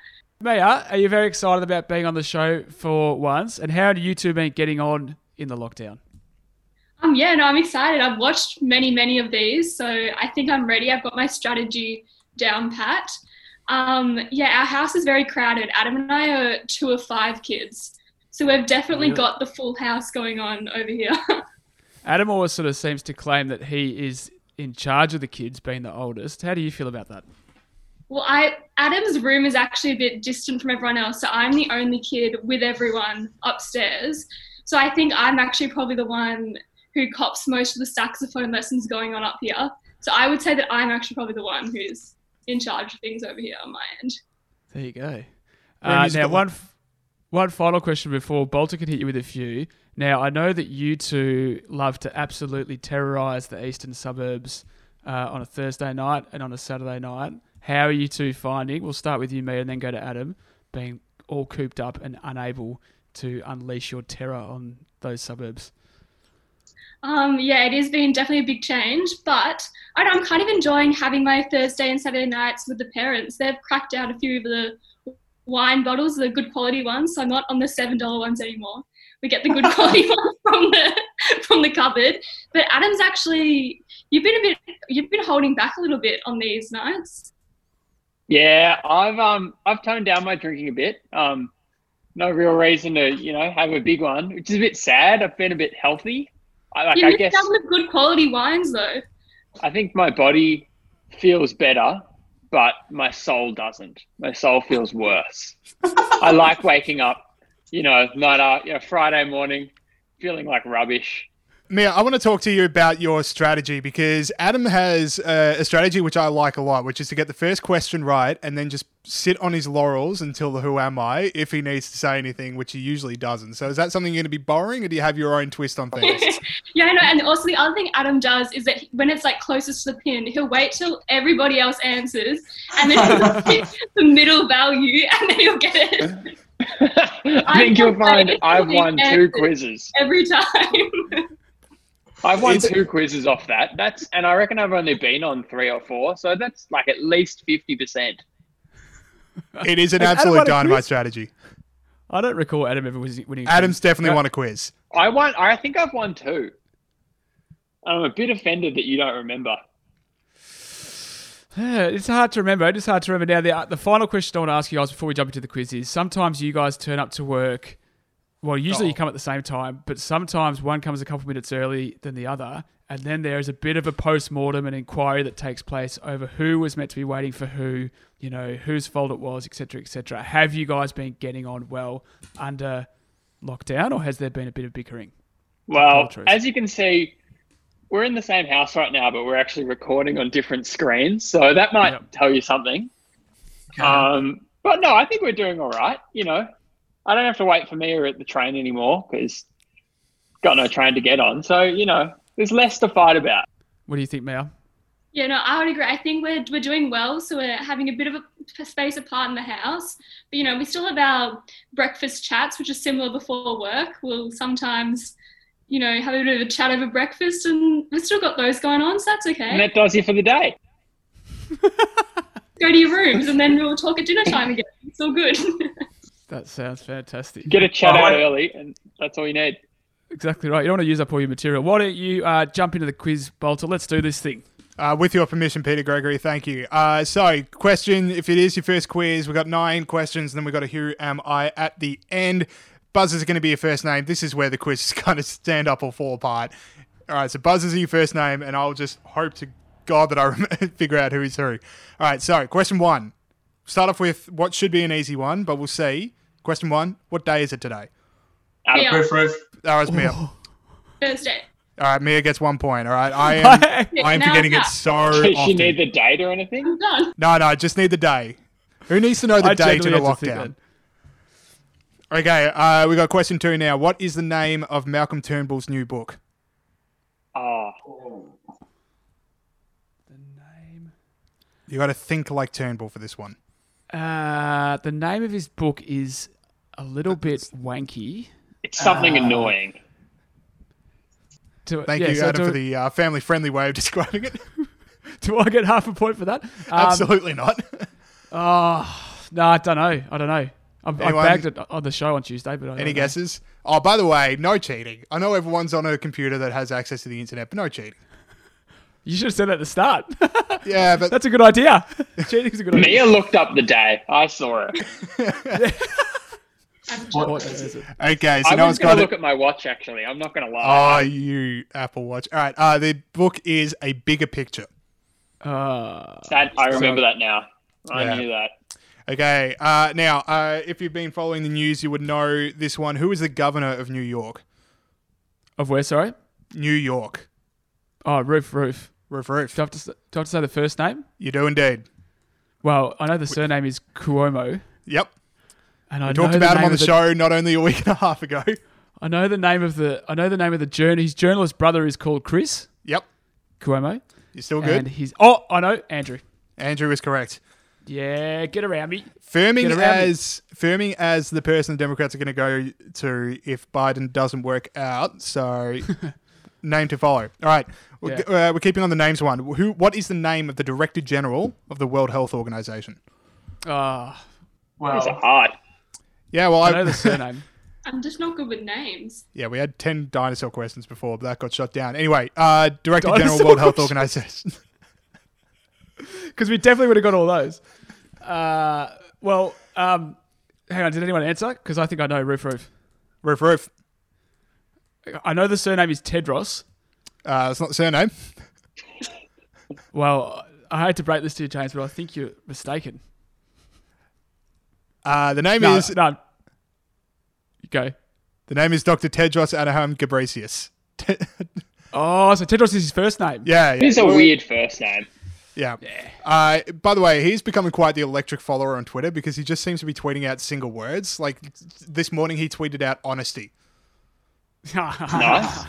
S3: Maya, are you very excited about being on the show for once? And how have you two been getting on in the lockdown?
S6: Um, yeah, no, I'm excited. I've watched many, many of these, so I think I'm ready. I've got my strategy down pat. Um, yeah, our house is very crowded. Adam and I are two of five kids, so we've definitely got the full house going on over here.
S3: Adam always sort of seems to claim that he is in charge of the kids, being the oldest. How do you feel about that?
S6: well, I Adam's room is actually a bit distant from everyone else, so I'm the only kid with everyone upstairs. So I think I'm actually probably the one who cops most of the saxophone lessons going on up here. So I would say that I'm actually probably the one who's in charge of things over here on my end.
S3: There you go. Uh, now, one f- one final question before Bolter can hit you with a few. Now, I know that you two love to absolutely terrorise the eastern suburbs uh, on a Thursday night and on a Saturday night. How are you two finding? We'll start with you, me, and then go to Adam, being all cooped up and unable to unleash your terror on those suburbs.
S6: Um, yeah, it has been definitely a big change, but I I'm kind of enjoying having my Thursday and Saturday nights with the parents. They've cracked out a few of the wine bottles, the good quality ones, so I'm not on the seven dollar ones anymore. We get the good quality ones from the from the cupboard. But Adam's actually you've been a bit you've been holding back a little bit on these nights.
S7: Yeah, I've um I've toned down my drinking a bit. Um, no real reason to you know have a big one, which is a bit sad. I've been a bit healthy. I like
S6: you
S7: I guess
S6: out good quality wines though.
S7: I think my body feels better, but my soul doesn't. My soul feels worse. I like waking up, you know, night out, you know, Friday morning, feeling like rubbish.
S2: Mia, I want to talk to you about your strategy because Adam has uh, a strategy which I like a lot, which is to get the first question right and then just sit on his laurels until the who am I if he needs to say anything, which he usually doesn't. So is that something you're going to be borrowing or do you have your own twist on things?
S6: Yeah, I know. And also the other thing Adam does is that he- when it's like closest to the pin, he'll wait till everybody else answers, and then he'll pick the middle value, and then he'll get it
S7: I think you'll find I've won two quizzes.
S6: every time.
S7: I've won
S2: It's-
S7: two quizzes off that. That's and I reckon I've only been on three or four, so that's like at least fifty percent.
S2: it is an absolute dynamite strategy.
S3: I don't recall Adam ever winning.
S2: Adam's
S3: quiz.
S2: definitely
S3: No.
S2: won a quiz.
S7: I won. I think I've won two. I'm a bit offended that you don't remember.
S3: It's hard to remember. It's hard to remember now. The, uh, the final question I want to ask you guys before we jump into the quiz is: sometimes you guys turn up to work. Well, usually you
S2: Oh.
S3: come at the same time, but sometimes one comes a couple minutes early than the other, and then there is a bit of a post mortem and inquiry that takes place over who was meant to be waiting for who, you know, whose fault it was, etc., etc. Have you guys been getting on well under lockdown, or has there been a bit of bickering?
S7: Well, as you can see, we're in the same house right now, but we're actually recording on different screens, so that might
S3: Yep.
S7: tell you something. Um, but no, I think we're doing all right. You know, I don't have to wait for Mia at the train anymore because got no train to get on. So you know, there's less to fight about.
S3: What do you think, Mel?
S6: yeah, no, I would agree. I think we're we're doing well, so we're having a bit of a space apart in the house. But you know, we still have our breakfast chats, which are similar before work. We'll sometimes. You know, have a bit of a chat over breakfast, and we've still got those going on, so that's okay.
S7: And that does you for the day.
S6: go to your rooms and then we'll talk at dinner time again. It's all good.
S3: That sounds fantastic.
S7: Get a chat out early, and that's all you need.
S3: Exactly right. You don't want to use up all your material. Why don't you uh, jump into the quiz, Bolter? Let's do this thing.
S2: Uh, with your permission, Peter Gregory, thank you. Uh, so, question if it is your first quiz, we've got nine questions, and then we've got a Who Am I at the end. Buzz is going to be your first name. This is where the quizzes kind of stand up or fall apart. All right, so Buzz is your first name, and I'll just hope to God that I figure out who is who. All right, so question one. Start off with what should be an easy one, but we'll see. Question one What day is it today?
S7: Adam,
S6: Yeah.
S8: Roof, roof.
S2: All right, it's Mia.
S3: Oh.
S6: Thursday.
S2: All right, Mia gets one point. All right, I am. I am
S6: now
S2: forgetting it
S6: it's
S2: so
S7: Does she
S2: often.
S7: need the date or anything?
S6: I'm done.
S2: No, no, just need the day. Who needs to know the
S3: I
S2: date in a
S3: genuinely have to think
S2: lockdown? Okay, uh, we got question two now. What is the name of Malcolm Turnbull's new book?
S7: Oh, the name
S2: You got to think like Turnbull for this one.
S3: Uh, the name of his book is a little bit wanky.
S7: it's something
S3: Uh,
S7: annoying.
S3: Do,
S2: Thank
S3: yeah,
S2: you,
S3: so
S2: Adam,
S3: do,
S2: for the uh, family-friendly way of describing it.
S3: do I get half a point for that? Um,
S2: Absolutely not.
S3: Oh, no, I don't know. I don't know. I've, I bagged it on the show on Tuesday, but I
S2: Any
S3: don't know.
S2: guesses? Oh, by the way, no cheating. I know everyone's on a computer that has access to the internet, but no cheating.
S3: You should have said that at the start.
S2: Yeah, but
S3: That's a good idea. Cheating's a good idea.
S7: Mia looked up the day. I saw it.
S3: What is it?
S2: okay. So
S7: I
S2: no
S7: was
S2: one's
S7: going
S2: got
S7: to look at my watch, actually. I'm not going to lie.
S2: Oh, you Apple Watch. All right. Uh, the book is a bigger picture.
S3: Uh,
S7: that, I remember that now. I
S2: Yeah.
S7: knew that.
S2: Okay. Uh, now, uh, if you've been following the news, you would know this one. Who is the governor of New York?
S3: of where? Sorry.
S2: New York.
S3: Oh, roof, roof.
S2: Roof, roof.
S3: Do I have to, do I have to say the first name?
S2: You do indeed.
S3: Well, I know the surname is Cuomo,
S2: Yep.
S3: and I
S2: We talked about him on the
S3: of
S2: show not only a week and a half ago.
S3: I know the name of the. I know the name of the journal. His journalist brother is called Chris
S2: Yep.
S3: Cuomo,
S2: You're still good.
S3: and he's. Oh, I know Andrew.
S2: Andrew is correct.
S3: Yeah, get around me.
S2: Firming
S3: around me.
S2: as firming as the person the Democrats are going to go to if Biden doesn't work out. So, name to follow. All right, we're,
S3: Yeah.
S2: uh, we're keeping on the names one. Who? What is the name of the Director General of the World Health Organization?
S3: Ah,
S7: These are hard.
S2: Yeah, well,
S3: I
S2: I,
S3: know the surname.
S6: I'm just not good with names.
S2: yeah, we had ten dinosaur questions before, but that got shut down. Anyway, uh, Director General World Health. Organization.
S3: Because we definitely would have got all those. Uh, well, um, hang on. Did anyone answer? Because I think I know roof, roof.
S2: roof, roof.
S3: I know the surname is Tedros.
S2: Uh, that's not the surname.
S3: Well, I hate to break this to you, James, but I think you're mistaken.
S2: Uh, the name
S3: No,
S2: is
S3: no. You go.
S2: the name is Dr. Tedros Adhanom Ghebreyesus.
S3: Oh, so Tedros is his first name.
S2: yeah, yeah.
S7: It's a weird first name.
S2: Yeah. Uh, by the way, he's becoming quite the electric follower on Twitter because he just seems to be tweeting out single words. Like this morning, he tweeted out honesty,
S7: Nice.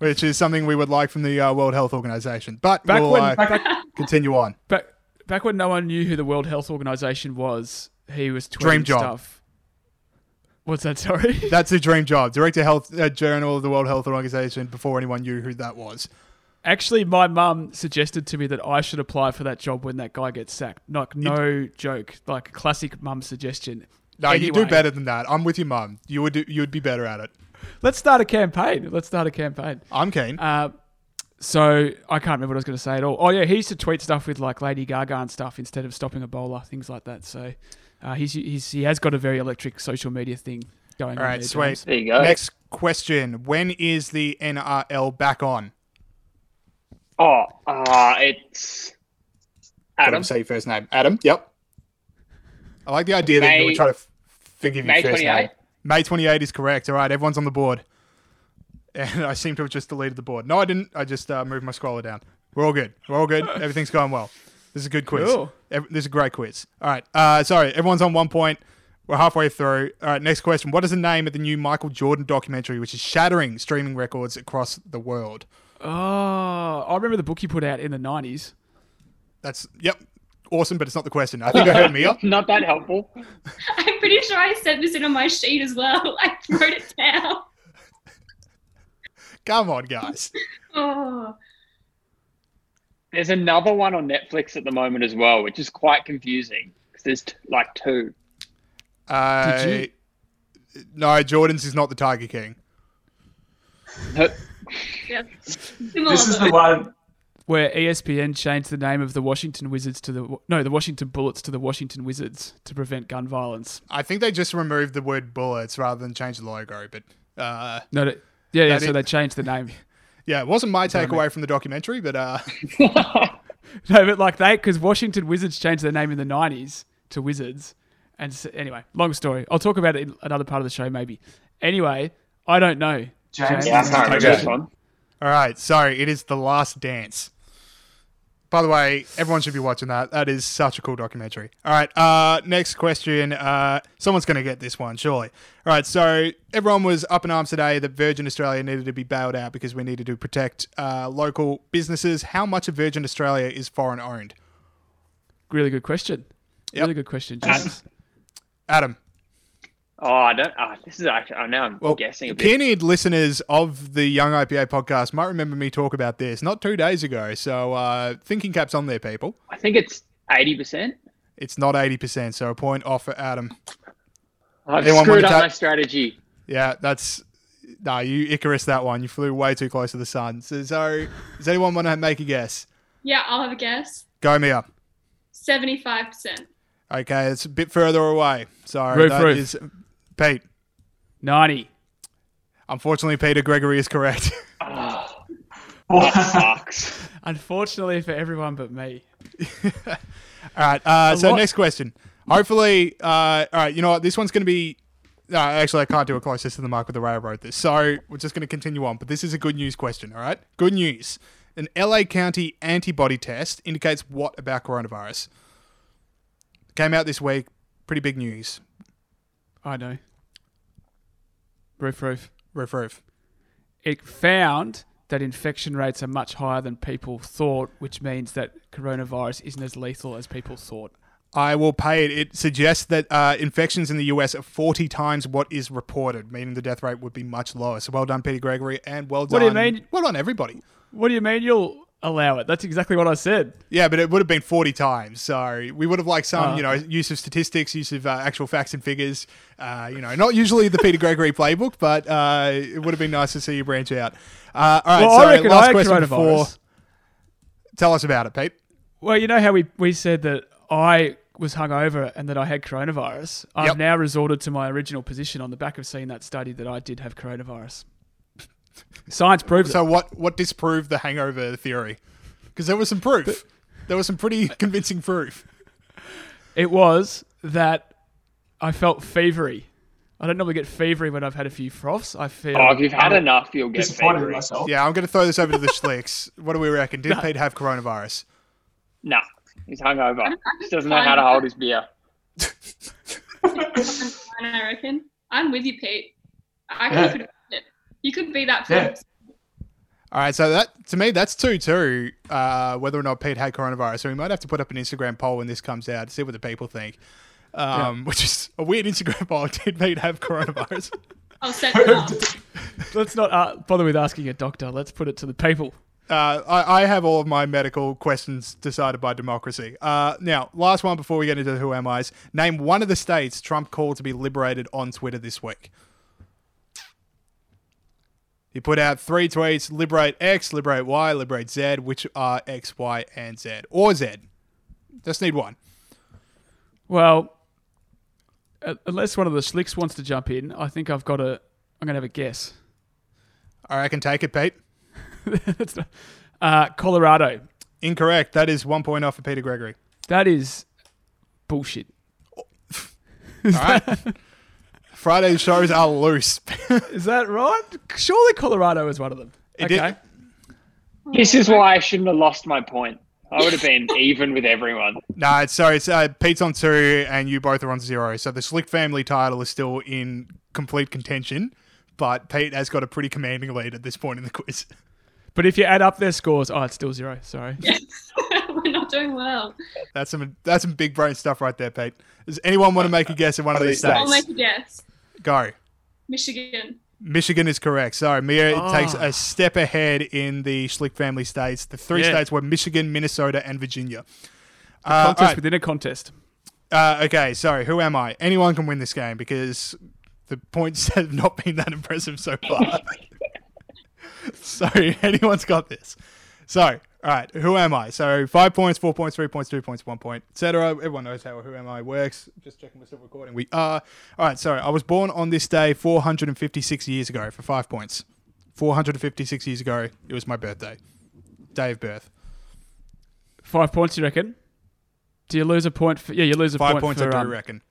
S2: Which is something we would like from the uh, World Health Organization. But
S3: Back
S2: we'll
S3: when-
S2: uh,
S3: back-
S2: continue on.
S3: back, back when no one knew who the World Health Organization was, he was tweeting
S2: Dream job.
S3: stuff. What's that? Sorry.
S2: That's a dream job. Director Health uh, Journal of the World Health Organization before anyone knew who that was.
S3: Actually, my mum suggested to me that I should apply for that job when that guy gets sacked. Like, no joke. Like, classic mum suggestion.
S2: No, you do better than that. I'm with your mum. You would do, you would be better at it.
S3: Let's start a campaign. Let's start a campaign.
S2: I'm keen.
S3: Uh, so I can't remember what I was going to say at all. Oh yeah, he used to tweet stuff with like Lady Gaga and stuff instead of stopping Ebola, things like that. So uh, he's, he's he has got a very electric social media thing going
S2: All
S3: on. there,
S2: sweet.
S3: James.
S7: There you go.
S2: Next question: When is the NRL back on?
S7: Oh, uh, it's Adam.
S2: Say your first name. Adam. Yep. I like the idea that you
S7: May-
S2: would try to f- forgive your
S7: May
S2: first
S7: 28?
S2: name. May 28 is correct. All right, everyone's on the board. And I seem to have just deleted the board. No, I didn't. I just uh, moved my scroller down. We're all good. We're all good. Everything's going well. This is a good quiz.
S3: Cool.
S2: This is a great quiz. All right. Uh, sorry, everyone's on one point. We're halfway through. All right, next question. What is the name of the new Michael Jordan documentary, which is shattering streaming records across the world?
S3: Oh, I remember the book you put out in the nineties.
S2: That's, yep, awesome, but it's not the question. I think I heard Mia.
S7: Not that helpful.
S6: I'm pretty sure I sent this in on my sheet as well. I wrote it down.
S2: Come on, guys.
S6: Oh,
S7: There's another one on Netflix at the moment as well, which is quite confusing because there's t- like two.
S2: Uh,
S3: Did you?
S2: No, Jordan's is not the Tiger King.
S6: yeah.
S8: This is the one.
S3: Where ESPN changed the name of the Washington Wizards to the no, the Washington Bullets to the Washington Wizards to prevent gun violence.
S2: I think they just removed the word bullets rather than change the logo. But uh,
S3: No, that- yeah, yeah. So
S2: is-
S3: they changed the name.
S2: yeah, it wasn't my
S3: what I mean.
S2: takeaway from the documentary. But uh,
S3: No, but like they, because Washington Wizards changed their name in the '90s to Wizards, and s anyway, long story. I'll talk about it in another part of the show, maybe. Anyway, I don't know.
S8: James,
S7: Yeah, I can't remember
S2: Okay.
S7: this one.
S2: all right, sorry, it is the Last Dance. By the way, everyone should be watching that. That is such a cool documentary. All right, uh, next question. Uh, someone's going to get this one, surely. All right, so everyone was up in arms today that Virgin Australia needed to be bailed out because we needed to protect uh, local businesses. How much of Virgin Australia is foreign owned?
S3: Really good question.
S2: Yep.
S3: Really good question, James.
S2: Adam.
S7: Oh, I don't. Oh, this is actually. Oh, now I'm
S2: Well,
S7: guessing a bit.
S2: keen-eared listeners of the Young IPA podcast might remember me talk about this not two days ago. So uh, thinking caps on there, people.
S7: I think it's eighty percent.
S2: It's not eighty percent, so a point off for Adam.
S7: I've
S2: Anyone
S7: screwed up
S2: ta-
S7: my strategy.
S2: Yeah, that's no. You Icarus that one. You flew way too close to the sun. So, so does anyone want to make a guess?
S6: Yeah, I'll have a guess.
S2: Go Mia.
S6: 75%.
S2: Okay, it's a bit further away. Sorry,
S3: Roof,
S2: that
S3: roof.
S2: is Pete.
S3: 90.
S2: Unfortunately, Peter Gregory is correct.
S7: That sucks.
S3: Unfortunately for everyone but me.
S2: all right. Uh, so
S3: lot-
S2: next question. Hopefully, uh, all right. You know what? This one's going to be. No, actually, I can't do it closest to the mark with the way I wrote this. So we're just going to continue on. But this is a good news question. All right. Good news. An LA County antibody test indicates what about coronavirus? Came out this week. Pretty big news.
S3: I know. Roof, roof.
S2: Roof, roof.
S3: It found that infection rates are much higher than people thought, which means that coronavirus isn't as lethal as people thought.
S2: I will pay it. It suggests that uh, infections in the US are 40 times what is reported, meaning the death rate would be much lower. So well done, Peter Gregory, and well done.
S3: What do you mean?
S2: Well done, everybody.
S3: What do you mean you'll allow it? That's exactly what I said.
S2: Yeah, but it would have been 40 times. So we would have liked some,
S3: Oh,
S2: you know, use of statistics, use of uh, actual facts and figures. Uh, you know, not usually the Peter Gregory playbook, but uh, it would have been nice to see you branch out. Uh, all right,
S3: Well,
S2: so
S3: I reckon
S2: last
S3: I
S2: question before. Tell us about it, Pete.
S3: Well, you know how we, we said that I was hungover and that I had coronavirus? I've
S2: Yep.
S3: now resorted to my original position on the back of seeing that study that I did have coronavirus. Science proves
S2: So
S3: it.
S2: what what disproved the hangover theory? Because there was some proof. There was some pretty convincing proof.
S3: It was that I felt fevery. I don't normally get fevery when I've had a few froths. I feel.
S7: Oh, if you've had enough, you'll get
S8: Disappointed in
S7: favored.
S8: myself.
S2: Yeah, I'm going to throw this over to the Schlicks. What do we reckon? Did Pete have coronavirus?
S7: Nah, he's hungover. He just doesn't know how to hold his beer.
S6: I reckon. I'm with you, Pete. I
S8: Yeah.
S6: could it. You could be that
S8: Yeah.
S2: All right, so that to me that's two two. Uh, whether or not Pete had coronavirus, so we might have to put up an Instagram poll when this comes out to see what the people think. Um, Which is a weird Instagram poll. Did Pete have coronavirus?
S6: I'll set that up.
S3: Let's not uh, bother with asking a doctor. Let's put it to the people.
S2: Uh, I, I have all of my medical questions decided by democracy. Uh, now, last one before we get into the who am I's. Name one of the states Trump called to be liberated on Twitter this week. He put out three tweets: liberate X, liberate Y, liberate Z. Which are X, Y, and Z, or Z? Just need one.
S3: Well, uh, unless one of the Schlicks wants to jump in, I think I've got a. I'm going to have a guess.
S2: All right, I can take it, Pete.
S3: That's not- uh, Colorado.
S2: Incorrect. That is one point off for Peter Gregory.
S3: That is bullshit.
S2: All right. Friday's shows are loose.
S3: Is that right? Surely Colorado is one of them.
S2: It
S3: okay.
S2: did-
S7: This is why I shouldn't have lost my point. I would have been even with everyone.
S2: No, it's sorry. It's uh, Pete's on two, and you both are on zero. So the Schlick family title is still in complete contention, but Pete has got a pretty commanding lead at this point in the quiz.
S3: But if you add up their scores, oh, it's still zero. Sorry.
S6: We're not doing well.
S2: That's some that's some big brain stuff right there, Pete. Does anyone want to make a guess at one of these
S6: I'll make a guess.
S2: Go.
S6: Michigan.
S2: Michigan is correct. Sorry, Mia
S3: Oh.
S2: takes a step ahead in the Schlick family states. The three
S3: Yeah.
S2: states were Michigan, Minnesota, and Virginia. Uh,
S3: Contest
S2: all right.
S3: within a contest.
S2: Uh, okay, sorry. Who am I? Anyone can win this game because the points have not been that impressive so far. so anyone's got this. So, all right. Who am I? So five points, four points, three points, two points, one point, etc. Everyone knows how Who Am I works. Just checking we're still recording. We are. All right. Sorry. I was born on this day 456 years ago for five points. 456 years ago, it was my birthday. Day of birth.
S3: Five points, you reckon? Do you lose a point for? Yeah, you lose a
S2: Five
S3: point
S2: points,
S3: for.
S2: I do
S3: um,
S2: reckon.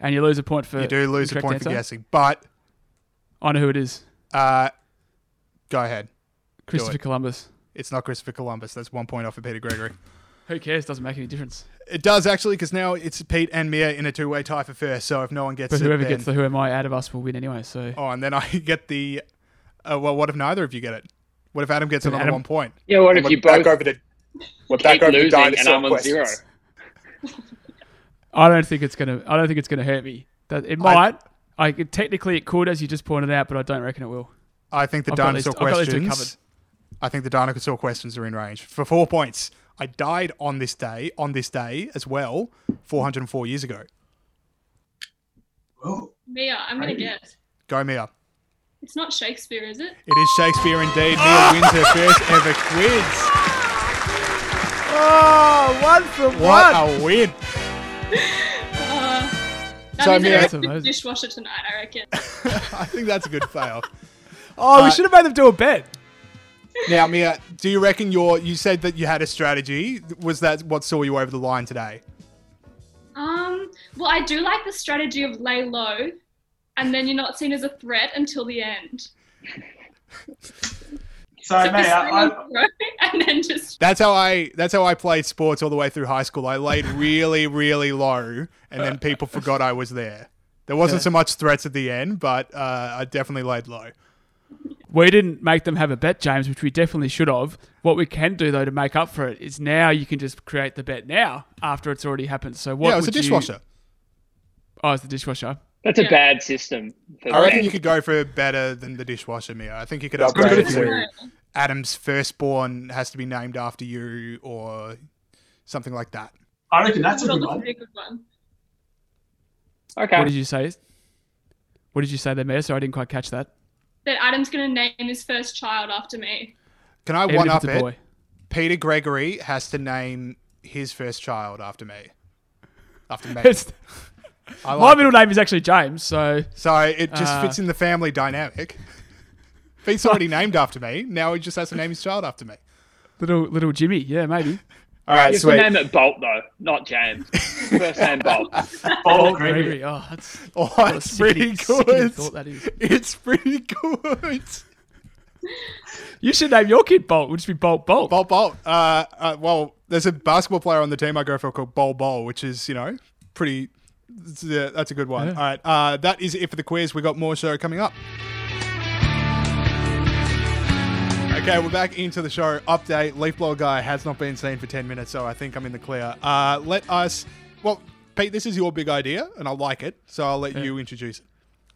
S3: and you lose a point for.
S2: You do lose a point for guessing, but
S3: I know who it is.
S2: uh, go ahead.
S3: Christopher. Columbus.
S2: It's not Christopher Columbus. That's one point off for Peter Gregory.
S3: Who cares? Doesn't make any difference.
S2: It does actually, because now it's Pete and Mia in a two-way tie for first. So if no one gets
S3: But
S2: it,
S3: whoever
S2: then-
S3: gets the who am I out of us will win anyway. So
S2: oh, and then I get the. Uh, well, what if neither of you get it? What if Adam gets
S3: Then
S2: another
S3: Adam-
S2: one point?
S7: Yeah, what if
S9: We're
S7: you
S9: back
S7: both
S9: over to we're
S7: keep
S9: back over to
S7: losing and
S9: dinosaur
S7: I'm on zero?
S9: questions.
S3: I don't think it's gonna. I don't think it's gonna hurt me. That it might. I, could- technically it could, as you just pointed out, but I don't reckon it will.
S2: I think the
S3: I've got these-
S2: dinosaur
S3: I've got these two
S2: questions. I think the dinosaur questions are in range for four points. I died on this day, on this day as well, 404 years ago.
S8: Oh,
S6: Mia, I'm gonna guess.
S2: Go Mia.
S6: It's not Shakespeare, is it?
S2: It is Shakespeare indeed. Mia wins her first ever quiz.
S3: Oh, one from
S2: What
S3: one.
S2: a win!
S6: Uh, that
S2: So,
S6: means
S2: Mia-
S3: That's amazing.
S6: dishwasher tonight. I reckon.
S2: I think that's a good fail.
S3: Oh, we
S2: Uh,
S3: should have made them do a bet.
S2: Now, Mia, do you reckon your you said that you had a strategy? Was that what saw you over the line today?
S6: Um. Well, I do like the strategy of lay low, and then you're not seen as a threat until the end.
S8: So,
S6: So
S8: mate, I, I,
S6: and then just
S2: That's how I that's how I played sports all the way through high school. I laid really, really low, and then people forgot I was there. There wasn't
S3: Yeah.
S2: so much threats at the end, but uh, I definitely laid low.
S3: We didn't make them have a bet, James, which we definitely should have. What we can do though to make up for it is now you can just create the bet now after it's already happened. So what?
S2: yeah, it was a
S3: would you-
S2: dishwasher.
S3: Oh, it's the dishwasher.
S7: That's a bad system. For
S2: I reckon you could go for better than the dishwasher, Mia. I think you could
S8: Yeah,
S2: upgrade it
S8: good
S2: to. Adam's firstborn has to be named after you, or something like that.
S8: I reckon that's a good one.
S6: be a good one.
S7: Okay.
S3: What did you say? What did you say there, Mia? Sorry, I didn't quite catch that.
S6: That Adam's gonna name his first child after me.
S2: Can I
S3: Even
S2: one up it?
S3: boy.
S2: Peter Gregory has to name his first child after me. After me.
S3: It's,
S2: I
S3: my
S2: like
S3: middle name is actually James, so
S2: So it just
S3: Uh,
S2: fits in the family dynamic. Pete's already named after me. Now he just has to name his child after me.
S3: little little Jimmy, yeah, maybe.
S8: All right,
S7: You have
S8: sweet.
S7: name it Bolt though, not James. First name Bolt.
S8: Paul
S3: Gregory.
S8: Gregory.
S3: Oh, that's
S2: Oh,
S3: what a
S2: pretty
S3: sickening- sickening
S2: good.
S3: thought that is.
S2: It's pretty good.
S3: You should name your kid Bolt. It would just be Bolt Bolt.
S2: Bolt Bolt. Uh, uh, well, there's a basketball player on the team I go for called Bol Bol, which is, you know, pretty. it's, uh, That's a good one.
S3: Yeah.
S2: All right. Uh, that is it for the quiz. We got more show coming up. Okay, we're back into the show. Update: Leaf blower guy has not been seen for ten minutes, so I think I'm in the clear. Uh, let us. Well, Pete, this is your big idea, and I like it, so I'll let you introduce it.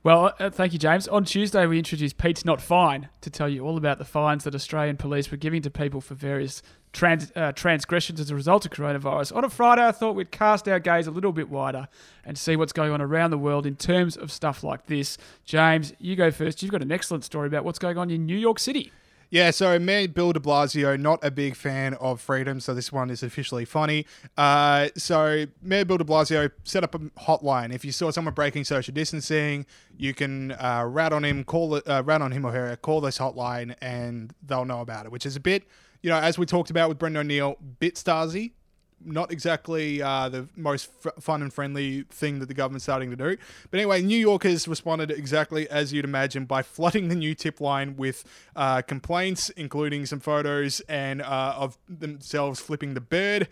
S3: Well, uh, thank you, James. On Tuesday, we introduced Pete's Not Fine to tell you all about the fines that Australian police were giving to people for various trans- uh, transgressions as a result of coronavirus. On a Friday, I thought we'd cast our gaze a little bit wider and see what's going on around the world in terms of stuff like this. James, you go first. You've got an excellent story about what's going on in New York City.
S2: Yeah, so Mayor Bill de Blasio, not a big fan of freedom, so this one is officially funny. Uh, so Mayor Bill de Blasio set up a hotline. If you saw someone breaking social distancing, you can uh, rat on him, call it, uh, rat on him or her, call this hotline, and they'll know about it. Which is a bit, you know, as we talked about with Brendan O'Neill, bit Stasi. Not exactly uh, the most f- fun and friendly thing that the government's starting to do. But anyway, New Yorkers responded exactly as you'd imagine by flooding the new tip line with uh, complaints, including some photos and uh, of themselves flipping the bird,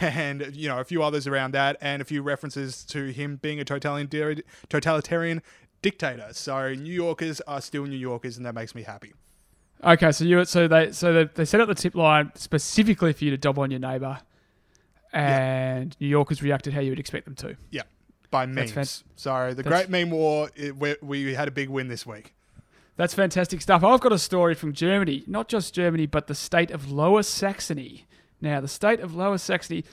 S2: and you know a few others around that, and a few references to him being a totalitarian totalitarian dictator. So New Yorkers are still New Yorkers, and that makes me happy.
S3: Okay, so you so they so they, they set up the tip line specifically for you to dob on your neighbour, and New Yorkers reacted how you would expect them to.
S2: Yeah, by memes.
S3: fan-
S2: so the
S3: that's-
S2: Great Meme War, it, we, we had a big win this week.
S3: That's fantastic stuff. I've got a story from Germany, not just Germany, but the state of Lower Saxony. Now, the state of Lower Saxony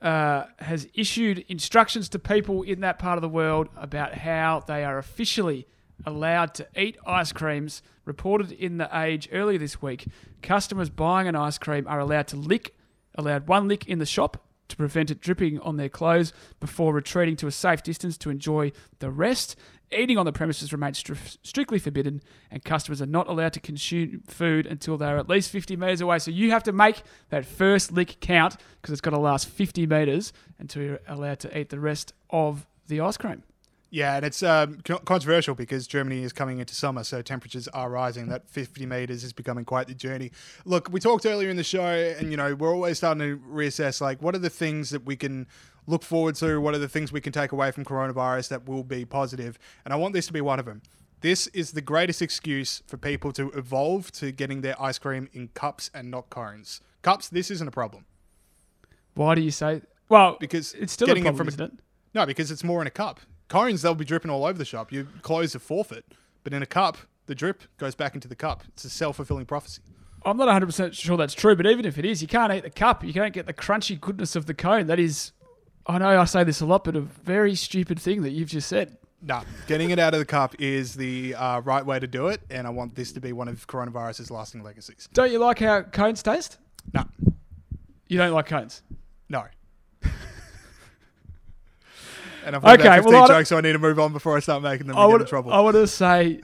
S3: uh, has issued instructions to people in that part of the world about how they are officially allowed to eat ice creams. Reported in the Age earlier this week, customers buying an ice cream are allowed to lick, allowed one lick in the shop to prevent it dripping on their clothes before retreating to a safe distance to enjoy the rest. Eating on the premises remains stri- strictly forbidden, and customers are not allowed to consume food until they are at least 50 metres away. So you have to make that first lick count because it's got to last 50 metres until you're allowed to eat the rest of the ice cream.
S2: Yeah, and it's um, controversial because Germany is coming into summer, so temperatures are rising. That 50 meters is becoming quite the journey. Look, we talked earlier in the show, and you know we're always starting to reassess like what are the things that we can look forward to, what are the things we can take away from coronavirus that will be positive, and I want this to be one of them. This is the greatest excuse for people to evolve to getting their ice cream in cups and not cones. Cups, this isn't a problem
S3: Why do you say? Well,
S2: because
S3: it's still
S2: getting
S3: a
S2: it
S3: problem,
S2: from a-
S3: isn't it?
S2: No, because it's more in a cup. Cones, they'll be dripping all over the shop. Your clothes are forfeit. But in a cup, the drip goes back into the cup. It's a self fulfilling prophecy.
S3: I'm not 100% sure that's true, but even if it is, you can't eat the cup. You can't get the crunchy goodness of the cone. That is, I know I say this a lot, but a very stupid thing that you've just said.
S2: Nah, getting it out of the cup is the uh, right way to do it, and I want this to be one of coronavirus's lasting legacies.
S3: Don't you like how cones taste?
S2: No,
S3: You don't like cones.
S2: no. And I've
S3: Okay,
S2: about 15
S3: well, I
S2: jokes, so I need to move on before I start making them
S3: I would,
S2: in trouble.
S3: I want to say,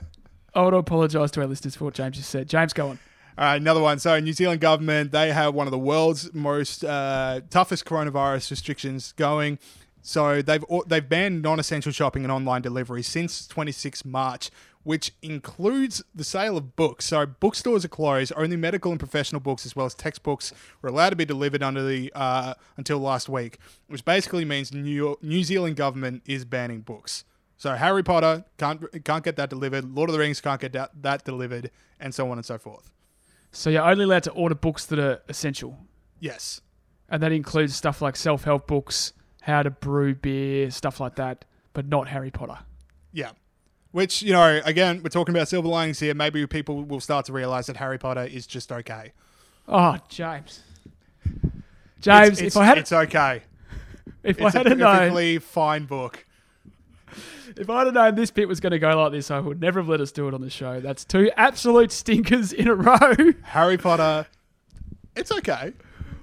S3: I want to apologise to our listeners for what James just said. James, go on.
S2: All right, another one. So, New Zealand government they have one of the world's most uh, toughest coronavirus restrictions going. So they've they've banned non-essential shopping and online delivery since 26 March, which includes the sale of books. So bookstores are closed. Only medical and professional books, as well as textbooks, were allowed to be delivered under the uh, until last week, which basically means New York, New Zealand government is banning books. So Harry Potter can't can't get that delivered. Lord of the Rings can't get that, that delivered, and so on and so forth.
S3: So you're only allowed to order books that are essential,
S2: Yes.
S3: and that includes stuff like self-help books, how to brew beer, stuff like that, but not Harry Potter.
S2: Yeah. Which, you know, again, we're talking about silver linings here. Maybe people will start to realize that Harry Potter is just okay.
S3: Oh, James. James,
S2: It's-
S3: if I had
S2: it's okay.
S3: if I
S2: It's a
S3: had known
S2: perfectly fine book.
S3: if I'd have known this bit was going to go like this, I would never have let us do it on the show. That's two absolute stinkers in a row.
S2: Harry Potter, it's okay.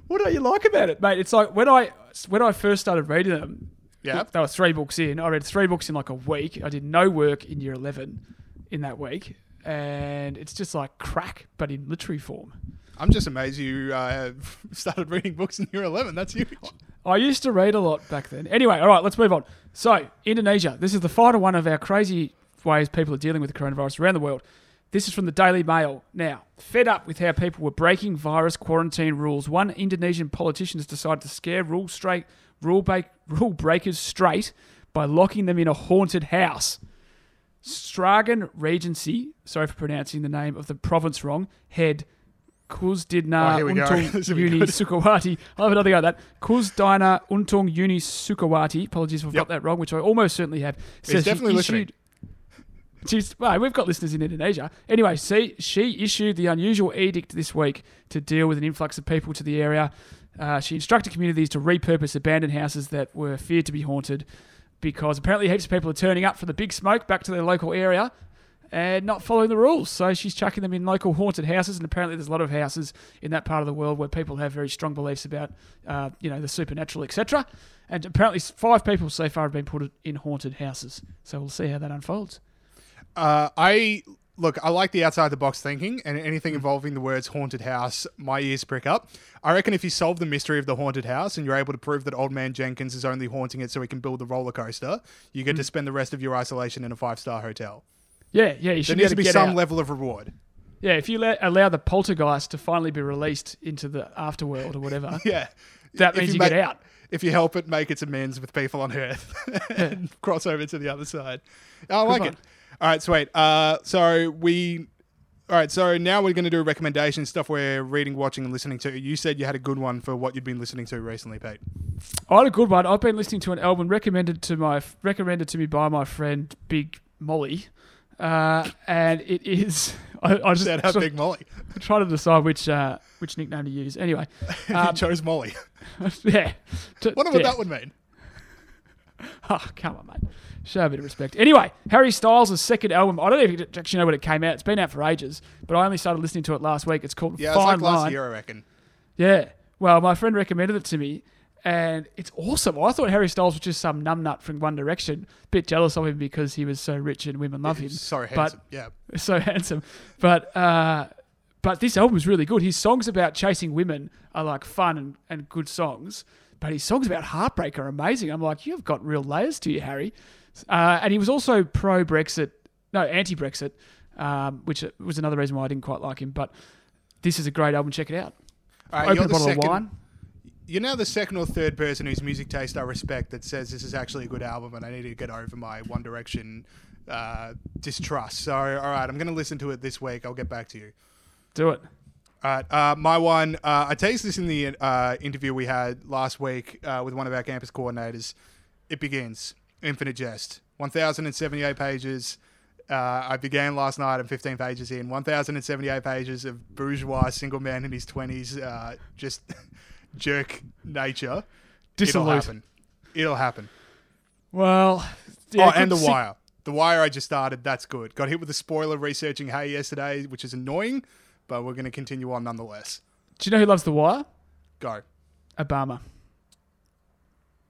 S3: What don't you like about it, mate? It's like when I when I first started reading them.
S2: Yeah.
S3: There were three books in. I read three books in like a week. I did no work in year eleven in that week, and it's just like crack, but in literary form.
S2: I'm just amazed you uh, started reading books in year 11. That's huge.
S3: I used to read a lot back then. Anyway, all right, let's move on. So, Indonesia. This is the final one of our crazy ways people are dealing with the coronavirus around the world. This is from the Daily Mail. Now, fed up with how people were breaking virus quarantine rules, one Indonesian politician has decided to scare rule straight rule, break, rule breakers straight by locking them in a haunted house. Stragan Regency, sorry for pronouncing the name of the province wrong, head Kusdinar
S2: Oh, here we go.
S3: Untung
S2: Yuni.
S3: Sukowati. I'll have another go at that. Kusdinar Untung Yuni Sukowati. Apologies if I've
S2: Yep.
S3: got that wrong, which I almost certainly have.
S2: He's definitely listening.
S3: She's, well, we've got listeners in Indonesia. Anyway, see, she issued the unusual edict this week to deal with an influx of people to the area. Uh, she instructed communities to repurpose abandoned houses that were feared to be haunted because apparently heaps of people are turning up for the big smoke back to their local area and not following the rules. So she's chucking them in local haunted houses, and apparently there's a lot of houses in that part of the world where people have very strong beliefs about, uh, you know, the supernatural, etc. And apparently five people so far have been put in haunted houses. So we'll see how that unfolds.
S2: Uh, I look. I like the outside the box thinking, and anything mm. involving the words "haunted house," my ears prick up. I reckon if you solve the mystery of the haunted house and you're able to prove that Old Man Jenkins is only haunting it so he can build the roller coaster, you get to mm. spend the rest of your isolation in a five star hotel.
S3: Yeah, yeah, you
S2: There
S3: should
S2: needs to
S3: be
S2: be
S3: able to get
S2: some
S3: out.
S2: level of reward.
S3: Yeah, if you let, allow the poltergeist to finally be released into the afterworld or whatever,
S2: Yeah,
S3: that means you,
S2: make-
S3: get out.
S2: If you help it make its amends with people on Earth and cross over to the other side. I like
S3: one.
S2: it. All right, sweet. Uh, so we. All right, so now we're going to do recommendations, stuff we're reading, watching, and listening to. You said you had a good one for what you'd been listening to recently, Pete.
S3: I had a good one. I've been listening to an album recommended to my recommended to me by my friend Big Molly, uh, and it is. I, I just
S2: Shout out Big Molly.
S3: of trying to decide which uh, which nickname to use. Anyway,
S2: you
S3: um,
S2: chose Molly.
S3: yeah.
S2: Wonder what
S3: yeah.
S2: that would mean.
S3: Oh, come on, mate. Show a bit of respect. Anyway, Harry Styles' second album. I don't even actually know when it came out. It's been out for ages, but I only started listening to it last week. It's called
S2: Yeah, it's
S3: Fine
S2: like last
S3: Line.
S2: year, I reckon.
S3: Yeah. Well, my friend recommended it to me, and it's awesome. I thought Harry Styles was just some numbnut from One Direction. Bit jealous of him because he was so rich and women love him.
S2: So
S3: But-
S2: handsome. yeah.
S3: so handsome. But uh, but this album is really good. His songs about chasing women are like fun and, and good songs. But his songs about heartbreak are amazing. I'm like, you've got real layers to you, Harry. Uh, and he was also pro Brexit, no, anti Brexit, um, which was another reason why I didn't quite like him. But this is a great album. Check it out.
S2: All right,
S3: Open
S2: you're
S3: a bottle
S2: second,
S3: of wine.
S2: You're now the second or third person whose music taste I respect that says this is actually a good album and I need to get over my One Direction uh, distrust. So, all right, I'm going to listen to it this week. I'll get back to you.
S3: Do it.
S2: All right, uh, my one. Uh, I teased this in the uh, interview we had last week uh, with one of our campus coordinators. It begins. Infinite Jest. 1,078 pages. Uh, I began last night. I'm 15 pages in. 1,078 pages of bourgeois single man in his 20s, uh, just jerk nature. It'll happen. It'll happen.
S3: Well, yeah,
S2: oh, and The
S3: see-
S2: Wire. The Wire I just started. That's good. Got hit with a spoiler researching Hey yesterday, which is annoying, but we're going to continue on nonetheless.
S3: Do you know who loves The Wire?
S2: Go.
S3: Obama.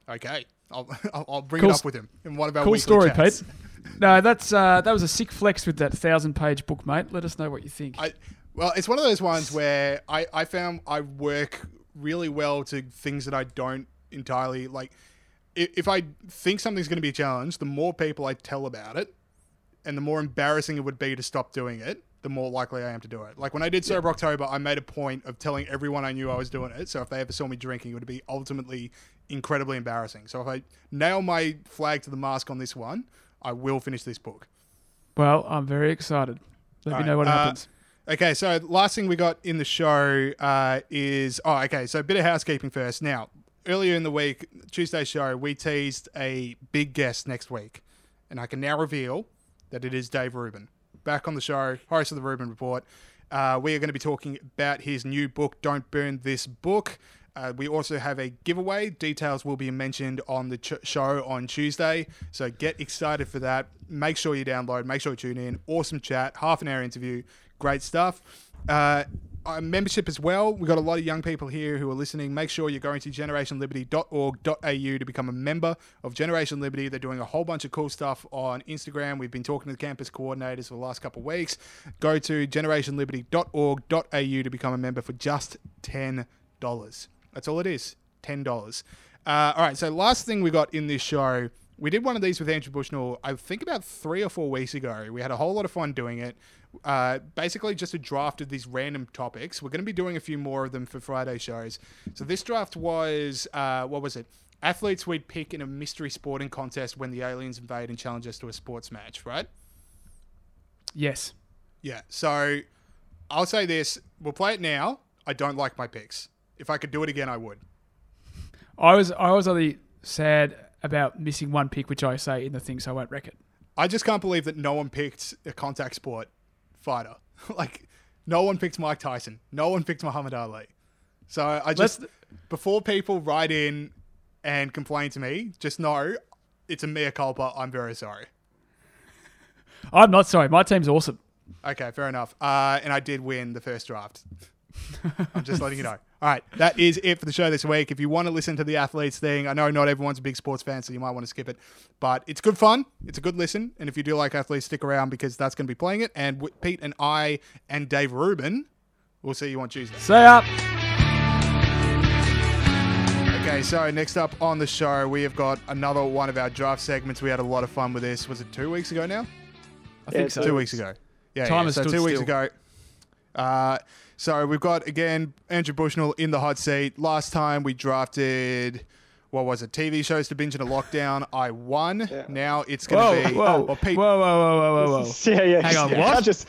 S2: Okay. I'll, I'll, I'll bring
S3: Cool
S2: it up with him in one of our
S3: Cool story,
S2: chats.
S3: Pete. No, that's uh, that was a sick flex with that thousand-page book, mate. Let us know what you think.
S2: I, well, it's one of those ones where I, I found I work really well to things that I don't entirely like. If I think something's going to be a challenge, the more people I tell about it, and the more embarrassing it would be to stop doing it, the more likely I am to do it. Like when I did Sober October, I made a point of telling everyone I knew I was doing it. So if they ever saw me drinking, it would be ultimately incredibly embarrassing. So if I nail my flag to the mask on this one, I will finish this book.
S3: well, I'm very excited. Let me
S2: Alright,
S3: know what
S2: uh,
S3: happens.
S2: Okay, so last thing we got in the show uh, is oh, okay. So a bit of housekeeping first. Now, earlier in the week, Tuesday show, we teased a big guest next week, and I can now reveal that it is Dave Rubin back on the show, host of the Rubin Report. Uh, we are going to be talking about his new book, "Don't Burn This Book." Uh, we also have a giveaway. Details will be mentioned on the ch- show on Tuesday. So get excited for that. Make sure you download. Make sure you tune in. Awesome chat. Half an hour interview. Great stuff. Uh, uh, membership as well. We've got a lot of young people here who are listening. Make sure you're going to generationliberty.org.au to become a member of Generation Liberty. They're doing a whole bunch of cool stuff on Instagram. We've been talking to the campus coordinators for the last couple of weeks. Go to generationliberty.org.au to become a member for just $10. That's all it is $10. Uh, all right, so last thing we got in this show, we did one of these with Andrew Bushnell, I think about three or four weeks ago. We had a whole lot of fun doing it. Uh, basically, just a draft of these random topics. We're going to be doing a few more of them for Friday shows. So this draft was, uh, what was it? Athletes we'd pick in a mystery sporting contest when the aliens invade and challenge us to a sports match, right?
S3: Yes.
S2: Yeah. So I'll say this: we'll play it now. I don't like my picks. If I could do it again, I would.
S3: I was I was only sad about missing one pick, which I say in the thing, so I won't wreck it.
S2: I just can't believe that no one picked a contact sport fighter. like, no one picked Mike Tyson. No one picked Muhammad Ali. So I just,
S3: Let's-
S2: before people write in and complain to me, just know it's a mea culpa. I'm very sorry.
S3: I'm not sorry. My team's awesome.
S2: Okay, fair enough. Uh, and I did win the first draft. I'm just letting you know. All right, that is it for the show this week. If you want to listen to the athletes thing, I know not everyone's a big sports fan, so you might want to skip it, but it's good fun. It's a good listen, and if you do like athletes, stick around because that's going to be playing it. And with Pete and I and Dave Rubin, we'll see you on Tuesday.
S3: Stay up.
S2: Okay, so next up on the show, we have got another one of our draft segments. We had a lot of fun with this. Was it two weeks ago now?
S3: I think so.
S2: Two weeks ago. Yeah,
S3: Time
S2: yeah.
S3: has
S2: so
S3: stood
S2: two weeks
S3: still.
S2: ago. Uh, so we've got again Andrew Bushnell in the hot seat. Last time we drafted, what was it? TV shows to binge in a lockdown. I won. Now it's going
S3: Whoa,
S2: to be.
S3: whoa,
S2: well, Pete,
S3: whoa, whoa, whoa, whoa, whoa, whoa.
S8: Yeah, yeah.
S3: Hang on,
S8: yeah.
S3: what?
S8: Can't just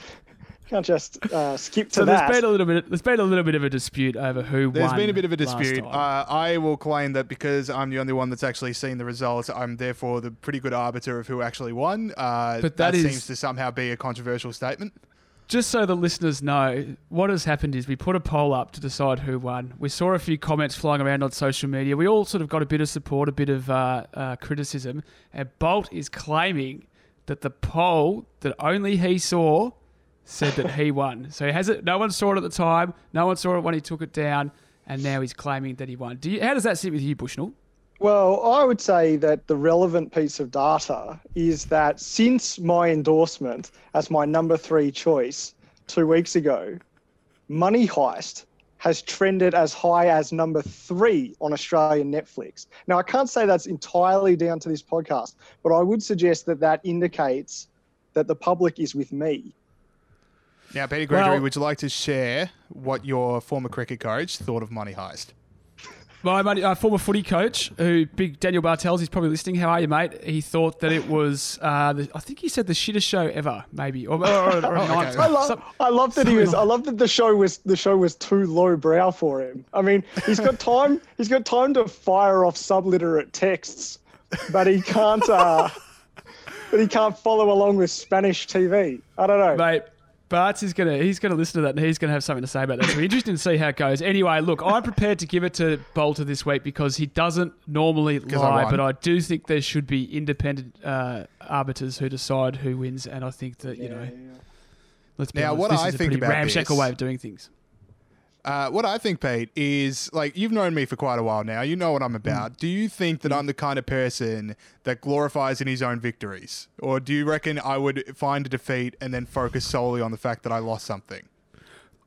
S8: can't just uh, skip to
S3: So
S8: that.
S3: there's been a little bit. There's been a little bit of a dispute over who
S2: There's
S3: won.
S2: been a bit of a dispute. Uh, I will claim that because I'm the only one that's actually seen the results, I'm therefore the pretty good arbiter of who actually won. Uh,
S3: But that is-
S2: seems to somehow be a controversial statement.
S3: Just so the listeners know, what has happened is we put a poll up to decide who won. We saw a few comments flying around on social media. We all sort of got a bit of support, a bit of uh, uh, criticism. And Bolt is claiming that the poll that only he saw said that he won. So he has it. No one saw it at the time. No one saw it when he took it down, and now he's claiming that he won. Do you, how does that sit with you, Bushnell?
S8: Well, I would say that the relevant piece of data is that since my endorsement as my number three choice two weeks ago, Money Heist has trended as high as number three on Australian Netflix. Now, I can't say that's entirely down to this podcast, but I would suggest that that indicates that the public is with me.
S2: Now, Peter Gregory,
S3: Well-
S2: would you like to share what your former cricket coach thought of Money Heist?
S3: My uh, former footy coach, who big Daniel Bartels, he's probably listening. How are you, mate? He thought that it was, uh, the, I think he said the shittest show ever, maybe, or, or, or, or
S2: okay.
S8: I love,
S3: some-
S8: I love that he was. I love that the show was the show was too low brow for him. I mean, he's got time. he's got time to fire off subliterate texts, but he can't. Uh, but he can't follow along with Spanish TV. I don't know.
S3: Mate, Bart's is gonna he's gonna listen to that and he's gonna have something to say about that. So interesting to see how it goes. Anyway, look, I'm prepared to give it to Bolter this week because he doesn't normally lie,
S2: won.
S3: but I do think there should be independent uh, arbiters who decide who wins, and I think that you know, let's be
S2: Now,
S3: honest,
S2: what
S3: this
S2: I
S3: is a
S2: think
S3: pretty
S2: about
S3: ramshackle
S2: this-
S3: way of doing things.
S2: Uh, what I think, Pete, is like you've known me for quite a while now. You know what I'm about. Do you think that I'm the kind of person that glorifies in his own victories, or do you reckon I would find a defeat and then focus solely on the fact that I lost something?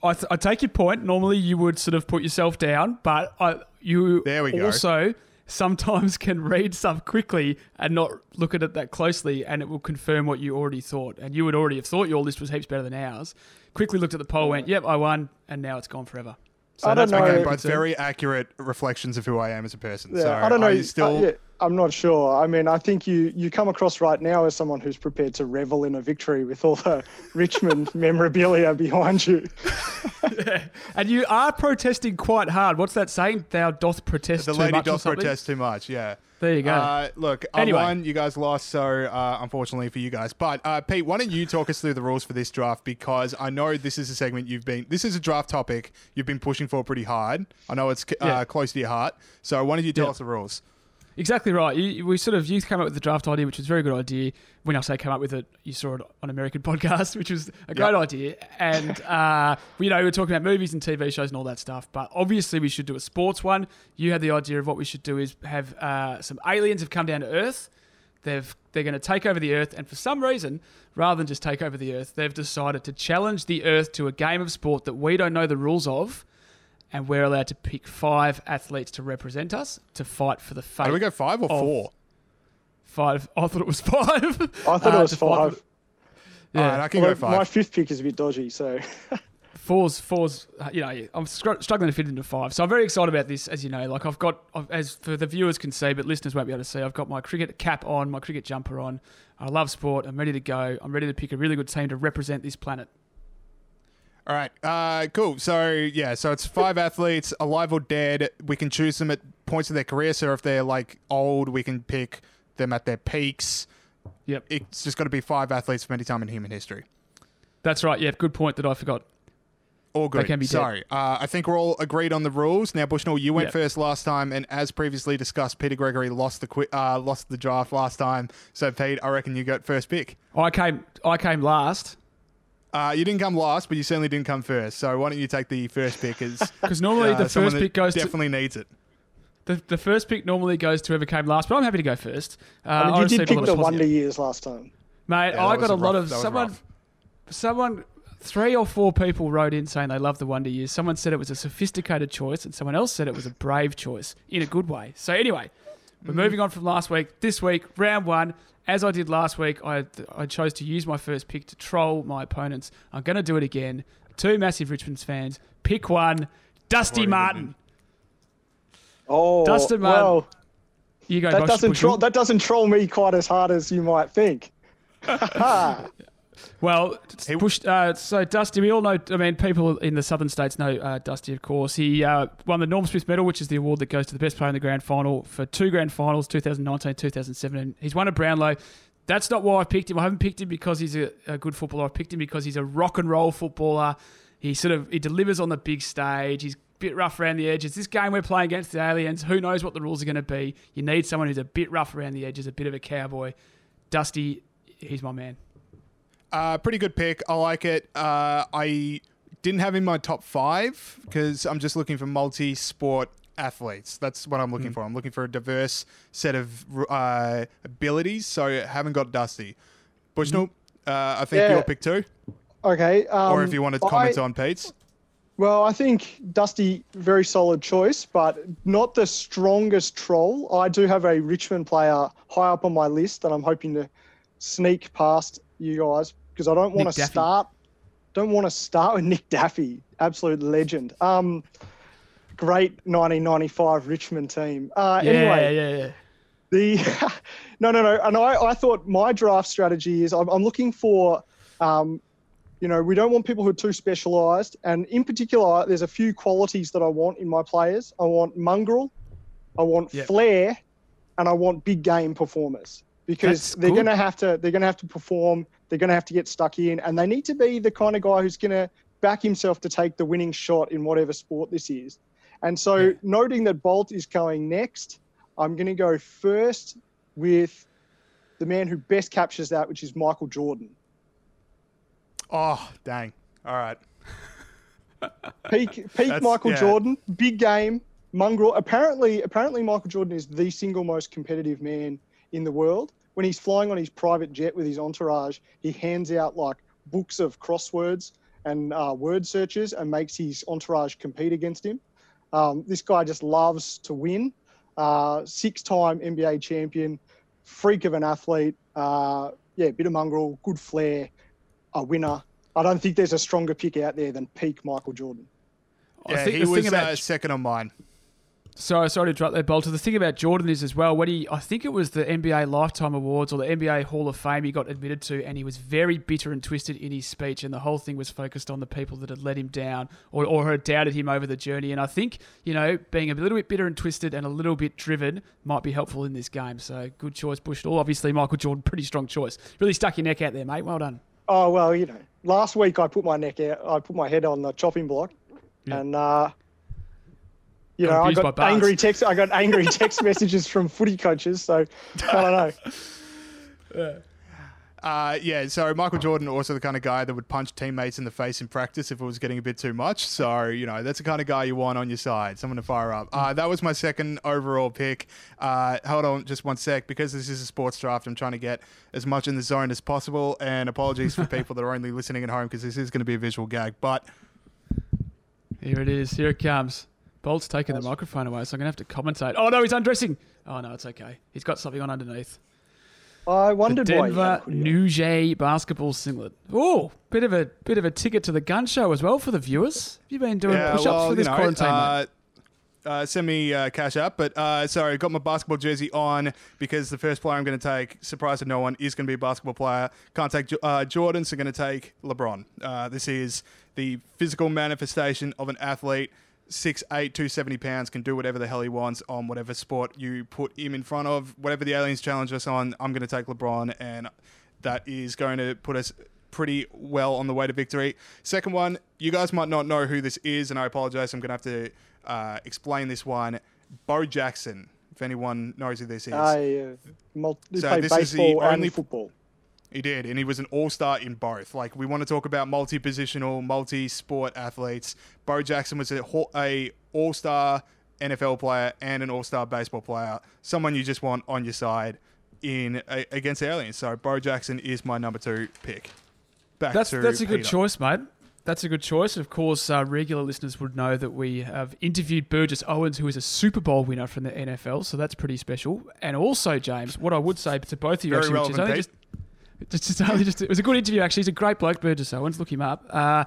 S3: I, th- I take your point. Normally, you would sort of put yourself down, but I, you
S2: There we go.
S3: also sometimes can read stuff quickly and not look at it that closely, and it will confirm what you already thought. And you would already have thought your list was heaps better than ours. Quickly looked at the poll, went, "Yep, I won," and now it's gone forever. So
S8: I don't
S3: that's
S8: know.
S2: Okay,
S3: main
S2: but very accurate reflections of who I am as a person.
S8: Yeah,
S2: so
S8: I don't know.
S2: You still?
S8: uh, yeah, I'm not sure. I mean, I think you you come across right now as someone who's prepared to revel in a victory with all the Richmond memorabilia behind you.
S3: And you are protesting quite hard. What's that saying? Thou doth protest
S2: The
S3: too
S2: lady
S3: much or
S2: doth protest too much. Yeah.
S3: There you go.
S2: Uh, look,
S3: Anyway.
S2: I won. You guys lost, so uh, unfortunately for you guys. But uh, Pete, why don't you talk us through the rules for this draft? Because I know this is a segment you've been. This is a draft topic you've been pushing for pretty hard. I know it's uh,
S3: Yeah.
S2: close to your heart. So why don't you tell
S3: Yeah.
S2: us the rules?
S3: Exactly right. You, we sort of you came up with the draft idea, which was a very good idea. When I say came up with it, you saw it on American podcast, which was a great
S2: Yep.
S3: idea. And uh, you know, we were talking about movies and TV shows and all that stuff. But obviously, we should do a sports one. You had the idea of what we should do is have uh, some aliens have come down to Earth. They've they're going to take over the Earth, and for some reason, rather than just take over the Earth, they've decided to challenge the Earth to a game of sport that we don't know the rules of. And we're allowed to pick five athletes to represent us to fight for the fate.
S2: Do we go five or four?
S3: Five. I thought it was five.
S8: I thought
S3: Uh,
S8: it was five.
S3: for- Yeah,
S2: All right, I can
S8: Although
S2: go five.
S8: My fifth pick is a bit dodgy, so
S3: fours, fours. uh, You know, I'm struggling to fit into five, so I'm very excited about this. As you know, like I've got, I've, as for the viewers can see, but listeners won't be able to see. I've got my cricket cap on, my cricket jumper on. I love sport. I'm ready to go. I'm ready to pick a really good team to represent this planet.
S2: All right. Uh, cool. So yeah, so it's five athletes, alive or dead. We can choose them at points of their career. So if they're like old, we can pick them at their peaks.
S3: Yep,
S2: It's just got to be five athletes from any time in human history.
S3: that's right. Yeah, good point that I forgot.
S2: All good.
S3: can be dead.
S2: Sorry. Uh, I think we're all agreed on the rules. Now, Bushnell, you went
S3: Yep.
S2: first last time, and as previously discussed, Peter Gregory lost the qui- uh, lost the draft last time. So, Pete, I reckon you got first pick.
S3: I came, I came last
S2: Uh, you didn't come last, but you certainly didn't come first. So, why don't you take the first pick?
S3: Because normally
S2: uh,
S3: the first pick goes to
S2: definitely needs it.
S3: the, the first pick normally goes to whoever came last. But I'm happy to go first. Uh,
S8: I mean, you
S3: received
S8: did pick the
S3: of
S8: Wonder Years last time.
S3: Mate,
S2: Yeah,
S3: I got a
S2: a
S3: lot
S2: rough-
S3: of someone.
S2: rough.
S3: Someone, three or four people wrote in saying they love the Wonder Years. Someone said it was a sophisticated choice, and someone else said it was a brave choice in a good way. So anyway, we're moving on from last week. This week, round one. As I did last week, I I chose to use my first pick to troll my opponents. I'm going to do it again. Two massive Richmond fans. Pick one. Dusty Martin.
S8: Oh,
S3: Dustin Martin.
S8: well,
S3: You go.
S8: that
S3: Bosh
S8: doesn't troll. That doesn't troll me quite as hard as you might think.
S3: Well, pushed. Uh, so Dusty, we all know. I mean, people in the southern states know uh, Dusty, of course. He uh, won the Norm Smith Medal, which is the award that goes to the best player in the grand final for two grand finals, 2019, 2017. He's won a Brownlow. That's not why I picked him. I haven't picked him because he's a, a good footballer. I picked him because he's a rock and roll footballer. He sort of he delivers on the big stage. He's a bit rough around the edges. This game we're playing against the aliens. Who knows what the rules are going to be? You need someone who's a bit rough around the edges, a bit of a cowboy. Dusty, he's my man.
S2: Uh, pretty good pick. I like it. Uh, I didn't have him in my top five because I'm just looking for multi-sport athletes. That's what I'm looking for. I'm looking for a diverse set of uh, abilities. So I haven't got Dusty. Bushnell, uh, I think
S8: Yeah.
S2: your pick too.
S8: Okay. Um,
S2: Or if you wanted comments
S8: I-
S2: on Pete's.
S8: Well, I think Dusty, very solid choice, but not the strongest troll. I do have a Richmond player high up on my list that I'm hoping to sneak past you guys because I don't want to start. Don't want to start with Nick Daffy, absolute legend. Um, great 1995 Richmond team. Uh,
S3: Yeah,
S8: anyway,
S3: yeah, yeah.
S8: the no, no, no. And I, I thought my draft strategy is I'm, I'm looking for, um, you know, we don't want people who are too specialised. And in particular, there's a few qualities that I want in my players. I want mongrel, I want
S3: Yep.
S8: flair, and I want big game performers because
S3: That's
S8: they're
S3: good.
S8: going to have to they're going to have to perform They're going to have to get stuck in, and they need to be the kind of guy who's going to back himself to take the winning shot in whatever sport this is. And so,
S3: Yeah.
S8: noting that Bolt is going next, I'm going to go first with the man who best captures that, which is Michael Jordan.
S2: Oh, dang. All right.
S8: Peak, peak
S2: That's-
S8: Michael
S2: yeah.
S8: Jordan, big game, mongrel. Apparently, apparently Michael Jordan is the single most competitive man in the world. When he's flying on his private jet with his entourage, he hands out like books of crosswords and uh, word searches and makes his entourage compete against him. Um, this guy just loves to win. Uh, six-time NBA champion, freak of an athlete. Uh, yeah, bit of mongrel, good flair, a winner. I don't think there's a stronger pick out there than peak Michael Jordan.
S3: I
S2: Yeah,
S3: think
S2: he
S3: the thing
S2: was
S3: about
S2: uh, second on mine.
S3: Sorry, sorry to interrupt there, Bolter. The thing about Jordan is as well when he, I think it was the NBA Lifetime Awards or the NBA Hall of Fame he got admitted to, and he was very bitter and twisted in his speech, and the whole thing was focused on the people that had let him down or, or had doubted him over the journey. And I think you know being a little bit bitter and twisted and a little bit driven might be helpful in this game. So good choice, Bushnell. Obviously, Michael Jordan, pretty strong choice. Really stuck your neck out there, mate. Well done.
S8: Oh well, you know, last week I put my neck out. I put my head on the chopping block, and uh, you know, I got
S3: by
S8: angry text. I got angry text messages from footy coaches. So I don't know.
S2: Uh, yeah, so Michael Jordan also the kind of guy that would punch teammates in the face in practice if it was getting a bit too much. So you know that's the kind of guy you want on your side, someone to fire up. Uh, that was my second overall pick. Uh, hold on, just one sec, because this is a sports draft. I'm trying to get as much in the zone as possible. And apologies for people that are only listening at home because this is going to be a visual gag. But
S3: Here it is. Here it comes. Bolt's taking the microphone away, so I'm going to have to commentate. Oh, no, he's undressing. Oh, no, it's okay. He's got something on underneath.
S8: I
S3: The
S8: wondered why. you had a
S3: Denver
S8: hoodie on.
S3: Basketball singlet. Oh, bit of a bit of a ticket to the gun show as well for the viewers. Have you been doing
S2: yeah,
S3: push-ups
S2: well,
S3: for this
S2: you know,
S3: quarantine? mate?
S2: uh, uh, send me uh, cash up, but uh, sorry, got my basketball jersey on because the first player I'm going to take, surprise to no one, is going to be a basketball player. Can't take Jo- uh, Jordan, so going to take LeBron. Uh, this is the physical manifestation of an athlete. 6'8", 270 pounds, can do whatever the hell he wants on whatever sport you put him in front of. Whatever the aliens challenge us on, I'm going to take LeBron, and that is going to put us pretty well on the way to victory. Second one, you guys might not know who this is, and I apologize. I'm going to have to uh, explain this one. Bo Jackson, if anyone knows who this is.
S8: I uh, mul-
S2: So
S8: played
S2: this is the only-
S8: football.
S2: He did, and he was an all-star in both. Like we want to talk about multi-positional, multi-sport athletes. Bo Jackson was a, a all-star NFL player and an all-star baseball player. Someone you just want on your side in a, against the aliens. So Bo Jackson is my number two pick. Back
S3: That's
S2: to
S3: that's a good choice, mate. That's a good choice. Of course, uh, regular listeners would know that we have interviewed Burgess Owens, who is a Super Bowl winner from the NFL, so that's pretty special. And also, James, what I would say to both of you,
S2: Very
S3: actually, which is
S2: Pete.
S3: just, just, just, just, it was a good interview. Actually, he's a great bloke, Burgess Owens. Look him up. Uh,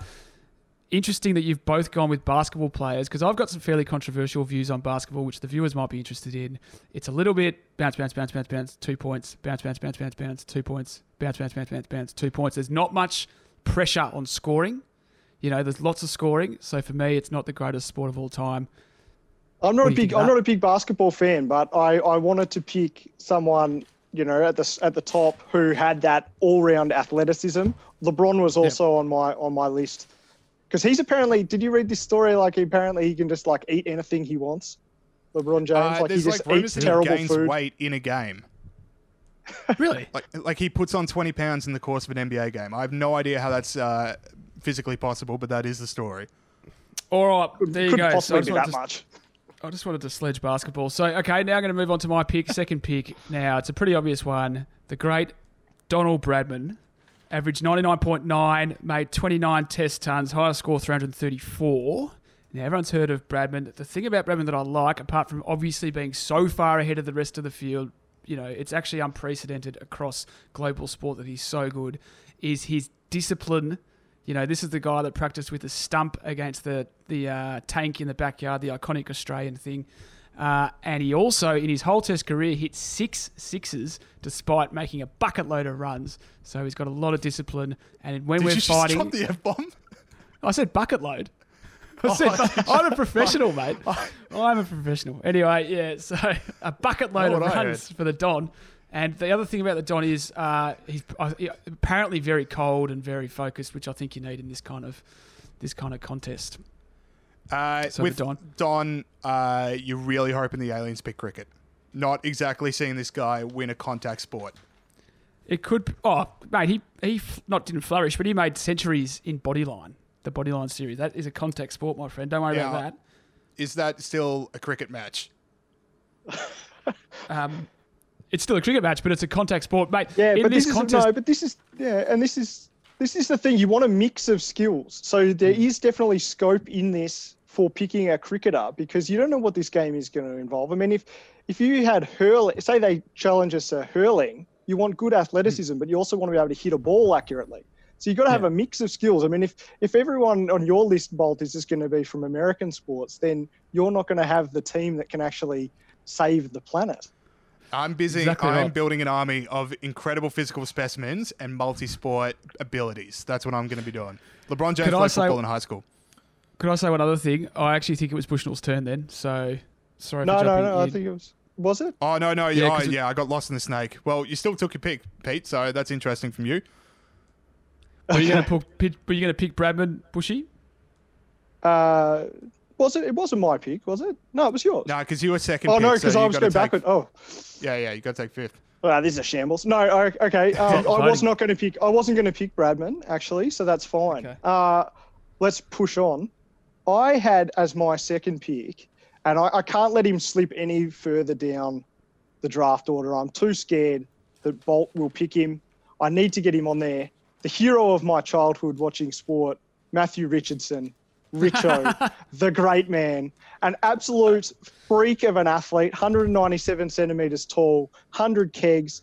S3: interesting that you've both gone with basketball players because I've got some fairly controversial views on basketball, which the viewers might be interested in. It's a little bit bounce, bounce, bounce, bounce, bounce, two points, bounce, bounce, bounce, bounce, bounce, two points, bounce, bounce, bounce, bounce, bounce, two points. There's not much pressure on scoring. You know, there's lots of scoring. So for me, it's not the greatest sport of all time.
S8: I'm not a big I'm not a big basketball fan, but I, I wanted to pick someone you know at the at the top who had that all round athleticism. LeBron was also on my on my list because he's apparently. Did you read this story? Like he apparently he can just like eat anything he wants. LeBron James,
S2: Uh,
S8: like he
S2: there's
S8: just
S2: like rumors
S8: eats
S2: that he
S8: terrible
S2: gains
S8: food.
S2: weight in a game.
S3: Really?
S2: Like, like he puts on 20 pounds in the course of an NBA game. I have no idea how that's uh, physically possible, but that is the story.
S3: All right, there you
S8: Couldn't
S3: go.
S8: Possibly
S3: just
S8: be that
S3: to-
S8: much.
S3: I just wanted to sledge basketball. So, okay, now I'm going to move on to my pick, second pick. Now, it's a pretty obvious one. The great Donald Bradman averaged 99.9, made 29 test tons, highest score 334. Now, everyone's heard of Bradman. The thing about Bradman that I like, apart from obviously being so far ahead of the rest of the field, you know, it's actually unprecedented across global sport that he's so good, is his discipline. You know, this is the guy that practiced with a stump against the the uh, tank in the backyard, the iconic Australian thing. Uh, and he also, in his whole test career, hit six sixes despite making a bucket load of runs. So he's got a lot of discipline. And when
S2: Did
S3: we're
S2: you just
S3: fighting,
S2: drop the F bomb?
S3: I said bucket load. I said, I'm a professional, mate. I'm a professional. Anyway, yeah, so a bucket load of runs for the Don. And the other thing about the Don is uh, he's uh, apparently very cold and very focused, which I think you need in this kind of this kind of contest.
S2: Uh,
S3: So
S2: with
S3: Don.
S2: Don, uh, you're really hoping the aliens pick cricket. Not exactly seeing this guy win a contact sport.
S3: It could. Oh, mate, he he not didn't flourish, but he made centuries in Bodyline, the Bodyline series. That is a contact sport, my friend. Don't worry
S2: Yeah.
S3: about that.
S2: Is that still a cricket match?
S3: Um, it's still a cricket match, but it's a contact sport, mate.
S8: Yeah,
S3: in
S8: but
S3: this
S8: this,
S3: contest,
S8: is no, but this is yeah, and this is this is the thing. You want a mix of skills, so there hmm. is definitely scope in this for picking a cricketer because you don't know what this game is going to involve. I mean, if if you had hurling, say they challenge us to hurling, you want good athleticism, but you also want to be able to hit a ball accurately. So you've got to have
S3: Yeah.
S8: a mix of skills. I mean, if if everyone on your list, Bolt, is just going to be from American sports, then you're not going to have the team that can actually save the planet.
S2: I'm busy.
S3: Exactly
S2: I'm
S3: right.
S2: building an army of incredible physical specimens and multi-sport abilities. That's what I'm going to be doing. LeBron James
S3: Could
S2: played
S3: say-
S2: football in high school.
S3: could I say one other thing? I actually think it was Bushnell's turn then. So sorry
S8: No,
S3: for
S8: no,
S3: jumping
S8: no. I think it was. Was it?
S2: Oh no, no,
S3: Yeah,
S2: yeah,
S3: 'cause
S2: oh, yeah. I got lost in the snake. Well, you still took your pick, Pete. So that's interesting from you.
S3: Were you going to pick? Were you going to pick Bradman Bushy?
S8: Uh, was it? It wasn't my pick, was it? No, it was yours.
S2: No, because you were second.
S8: oh no,
S2: pick, so
S8: because I was going
S2: take-
S8: backward. Oh,
S2: Yeah, yeah. You got to take fifth.
S8: wow, this is a shambles. No, I, okay. Um, I was not going to pick. I wasn't going to pick Bradman actually, so that's fine.
S3: Okay.
S8: Uh, let's push on. I had as my second pick, and I, I can't let him slip any further down the draft order. I'm too scared that Bolt will pick him. I need to get him on there. The hero of my childhood watching sport, Matthew Richardson, Richo, the great man, an absolute freak of an athlete, 197 centimeters tall, 100 kegs,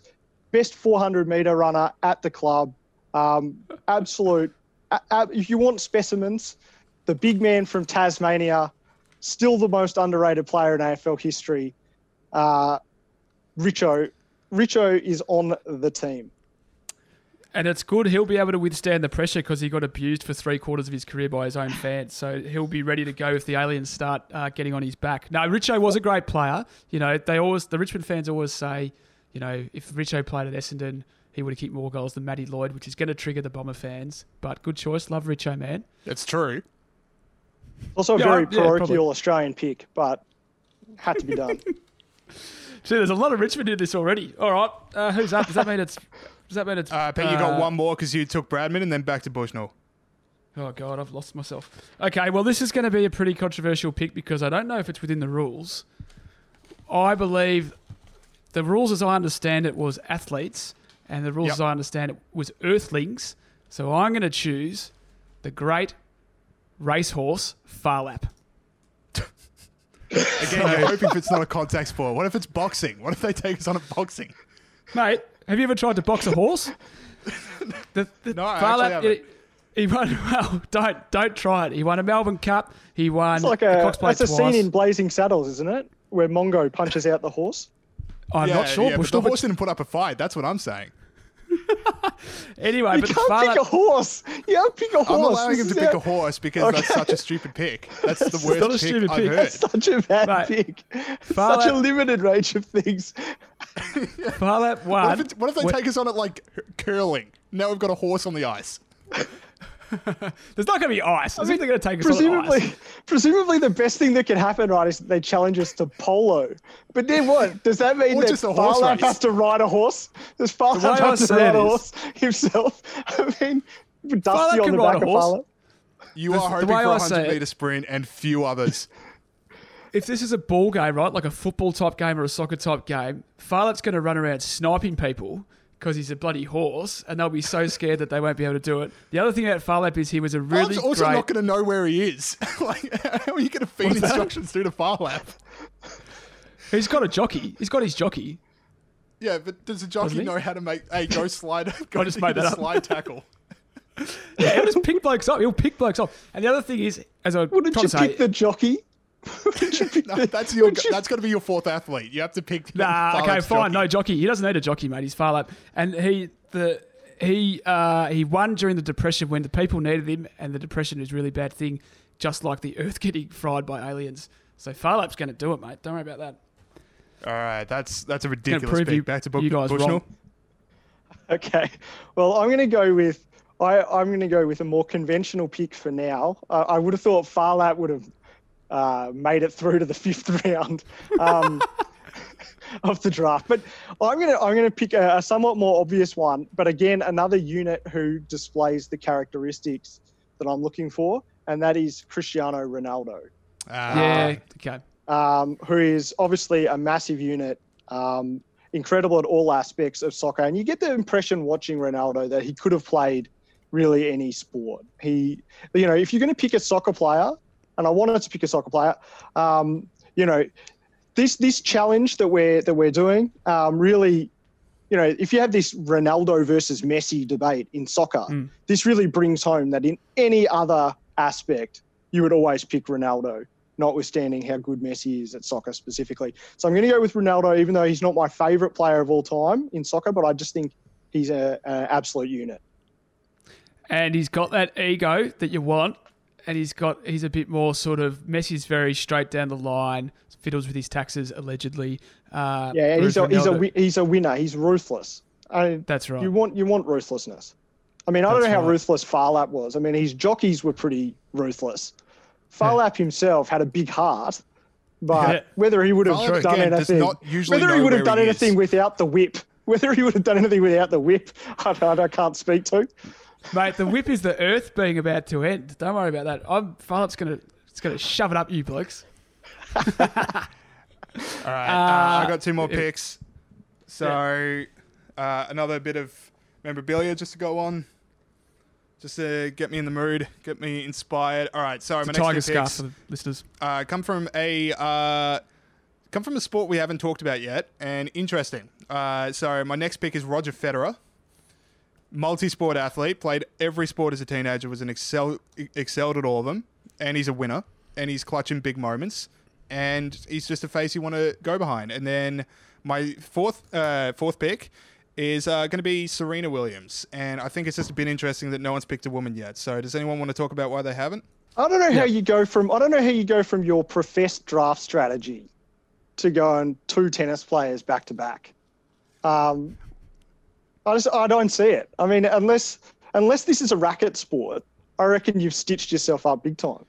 S8: best 400 meter runner at the club. Um, absolute. a- a- if you want specimens, the big man from Tasmania, still the most underrated player in AFL history. Uh, Richo, Richo is on the team.
S3: And it's good. He'll be able to withstand the pressure because he got abused for three quarters of his career by his own fans. So he'll be ready to go if the aliens start uh, getting on his back. No, Richo was a great player. You know, they always the Richmond fans always say, you know, if Richo played at Essendon, he would have kicked more goals than Matty Lloyd, which is going to trigger the Bomber fans. But good choice, love Richo, man.
S2: It's true.
S8: Also a
S3: Yeah,
S8: very
S3: yeah, probably.
S8: parochial Australian pick, but had to be done.
S3: See, there's a lot of Richmond in this already. All right, uh, who's up? Does that mean it's? Does that mean it's?
S2: Uh, Pete, you got
S3: uh,
S2: one more because you took Bradman and then back to Bushnell.
S3: Oh god, I've lost myself. Okay, well this is going to be a pretty controversial pick because I don't know if it's within the rules. I believe the rules as I understand it was athletes and the rules
S2: Yep.
S3: as I understand it was earthlings. So I'm going to choose the great racehorse Phar Lap.
S2: Again, you're hoping if it's not a contact sport. What if it's boxing? What if they take us on a boxing?
S3: Mate, have you ever tried to box a horse? the, the
S2: No, I actually haven't.
S3: he, he won. Well, don't don't try it. He won a Melbourne Cup. He won
S8: It's like
S3: the
S8: a
S3: Cox Plate
S8: that's a scene in Blazing Saddles, isn't it? Where Mongo punches out the horse.
S3: I'm
S2: yeah,
S3: not sure.
S2: Yeah, but the horse didn't put up a fight. That's what I'm saying.
S3: Anyway,
S8: You
S3: but
S8: can't
S3: Phar Lap,
S8: pick a horse. You can't pick a horse.
S2: I'm allowing him to pick a horse because that's such a stupid pick. That's the worst
S3: not a
S2: worst pick
S3: stupid
S2: I've
S3: pick.
S2: heard.
S8: That's such a bad
S3: Mate,
S8: pick.
S3: Phar Lap-
S8: Such a limited range of things.
S3: Phar Lap won.
S2: What if, it, what if they
S3: When-
S2: take us on it like curling? Now we've got a horse on the ice.
S3: There's not going to be ice. I, think they're going to take us on
S8: Presumably,
S3: ice.
S8: presumably the best thing that can happen, right, is they challenge us to polo. But then what? Does that mean
S2: Or
S8: that
S2: just a horse
S8: Phar
S2: Lap
S8: has to ride a horse? Does Phar Lap
S3: way I
S8: have to
S3: see
S8: ride
S3: it
S8: a horse himself? I mean, Dusty
S3: Phar Lap
S8: on
S3: can
S8: the
S3: ride
S8: back
S3: a
S8: of
S3: horse.
S8: Phar Lap.
S2: You
S3: The-
S2: are
S3: the
S2: hoping
S3: way
S2: for a
S3: I say
S2: 100
S3: it-
S2: meter sprint and few others.
S3: If this is a ball game, right, like a football type game or a soccer type game, Phar Lap's going to run around sniping people because he's a bloody horse, and they'll be so scared that they won't be able to do it. The other thing about Phar Lap is he was a really
S2: I'm also
S3: great.
S2: not going to know where he is. like, how are you going to feed
S3: What's that?
S2: instructions through to Phar Lap?
S3: He's got a jockey. He's got his jockey.
S2: Yeah, but does the
S3: Doesn't
S2: jockey know how to make? Hey, go slide. Go
S3: I just made
S2: do
S3: that up.
S2: slide tackle.
S3: Yeah, he'll just pick blokes up. He'll pick blokes up. And the other thing is, as I
S8: Wouldn't
S3: trying
S8: you
S3: to say,
S8: pick the jockey? Wouldn't you pick
S2: No, that's your. that's got to be your fourth athlete. You have to pick.
S3: Nah, okay,
S2: Phar Lap's
S3: fine. No
S2: jockey.
S3: jockey. He doesn't need a jockey, mate. He's far up, and he the he uh, he won during the depression when the people needed him, and the depression is a really bad thing, just like the Earth getting fried by aliens. So Phar Lap's going to do it, mate. Don't worry about that.
S2: All right, that's that's a ridiculous
S3: prove
S2: pick.
S3: you,
S2: Back to Book
S3: you guys
S2: Bushnell.
S3: wrong.
S8: Okay. Well, I'm going to go with I, I'm going to go with a more conventional pick for now. Uh, I would have thought Phar Lap would have uh, made it through to the fifth round um, of the draft, but I'm going to I'm going to pick a, a somewhat more obvious one. But again, another unit who displays the characteristics that I'm looking for, and that is Cristiano Ronaldo
S2: Ah,
S3: Yeah. Okay.
S8: um, who is obviously a massive unit, um, incredible at all aspects of soccer. And you get the impression watching Ronaldo that he could have played really any sport. He, you know, if you're going to pick a soccer player, and I wanted to pick a soccer player, um, you know, this this challenge that we're that we're doing um, really. You know, if you have this Ronaldo versus Messi debate in soccer, this really brings home that in any other aspect, you would always pick Ronaldo notwithstanding how good Messi is at soccer specifically. So I'm going to go with Ronaldo, even though he's not my favourite player of all time in soccer, but I just think he's an absolute unit.
S3: and he's got that ego that you want, and he's got he's a bit more sort of Messi's very straight down the line, fiddles with his taxes allegedly. Uh,
S8: Yeah, and he's a, he's a he's a winner. He's ruthless. I,
S3: That's right.
S8: You want you want ruthlessness. I mean, I don't
S3: That's
S8: know how
S3: right.
S8: ruthless Phar Lap was. I mean, his jockeys were pretty ruthless. Phar Lap himself had a big heart, but
S3: Yeah.
S8: whether he would have
S2: Phar Lap,
S8: done
S2: again,
S8: anything, whether he would have done
S2: he is.
S8: anything without the whip, whether he would have done anything without the whip, I, I, I can't speak to.
S3: Mate, the whip is the earth being about to end. Don't worry about that. I'm Philip's gonna it's gonna shove it up you blokes.
S2: All right, uh, I got two more picks. So uh, another bit of memorabilia just to go on, just to get me in the mood, get me inspired. All right, so my
S3: a
S2: next
S3: tiger scarf for the listeners.
S2: uh, come from a uh, come from a sport we haven't talked about yet, and interesting. Uh, so my next pick is Roger Federer, multi-sport athlete, played every sport as a teenager, was an excel excelled at all of them, and he's a winner, and he's clutching big moments, and he's just a face you want to go behind. And then my fourth uh, fourth pick is uh, going to be Serena Williams, and I think it's just been interesting that no one's picked a woman yet. So does anyone want to talk about why they haven't?
S8: I don't know how you go from I don't know how you go from your professed draft strategy to going two tennis players back to back. Um, I just I don't see it. I mean, unless unless this is a racket sport, I reckon you've stitched yourself up big time.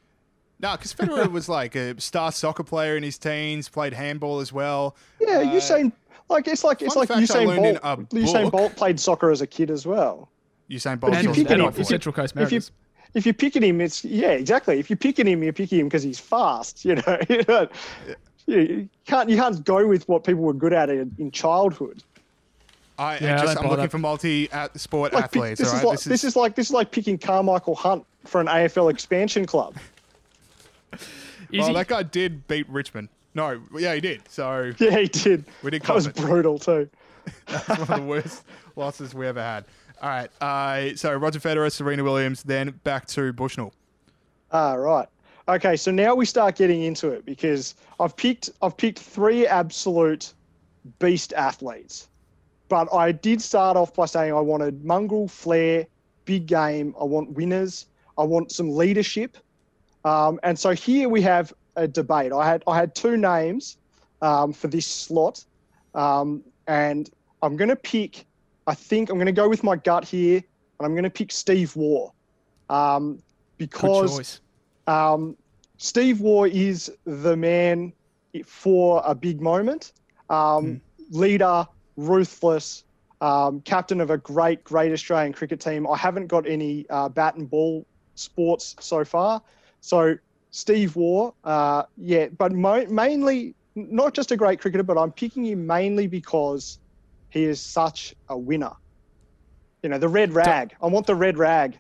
S2: No, because Federer was like a star soccer player in his teens, played handball as well.
S8: Yeah,
S2: Uh,
S8: Usain like it's like it's like
S2: fact I
S8: Usain
S2: learned in
S8: Bolt.
S2: a
S8: Usain Bolt played soccer as a kid as well.
S2: Usain Bolt.
S8: But if you
S3: And
S8: pick
S3: and
S8: him- if you-
S3: Central Coast
S8: If you
S3: Mariners.
S8: if you're picking him, it's yeah, exactly. If you're picking him, you're picking him because he's fast. You know, you, know? You- you can't you can't go with what people were good at in, in childhood.
S2: I, I
S3: Yeah, I
S2: just,
S3: don't
S2: I'm looking
S3: that.
S2: for multi-sport
S8: Like,
S2: athletes.
S8: this
S2: all
S8: is
S2: right,
S8: like this is like this is like picking Karmichael Hunt for an AFL expansion club.
S3: Is
S2: well,
S3: he-
S2: that guy did beat Richmond. No, yeah, he did. So
S8: Yeah, he did.
S2: We did
S8: That was
S2: it.
S8: brutal too.
S2: that's one of the worst losses we ever had. All right, uh, so Roger Federer, Serena Williams, then back to Bushnell.
S8: Ah, right. Okay, so now we start getting into it because I've picked I've picked three absolute beast athletes. But I did start off by saying I wanted mongrel, flair, big game. I want winners. I want some leadership. Um, and so here we have a debate. I had I had two names um, for this slot, um, and I'm going to pick. I think I'm going to go with my gut here, and I'm going to pick Steve Waugh, um, because um, Steve Waugh is the man for a big moment. Um, Leader, ruthless, um, captain of a great, great Australian cricket team. I haven't got any uh, bat and ball sports so far. So Steve Waugh, uh, yeah, but mo- mainly not just a great cricketer, but I'm picking him mainly because he is such a winner. You know, the red rag. I want the red rag.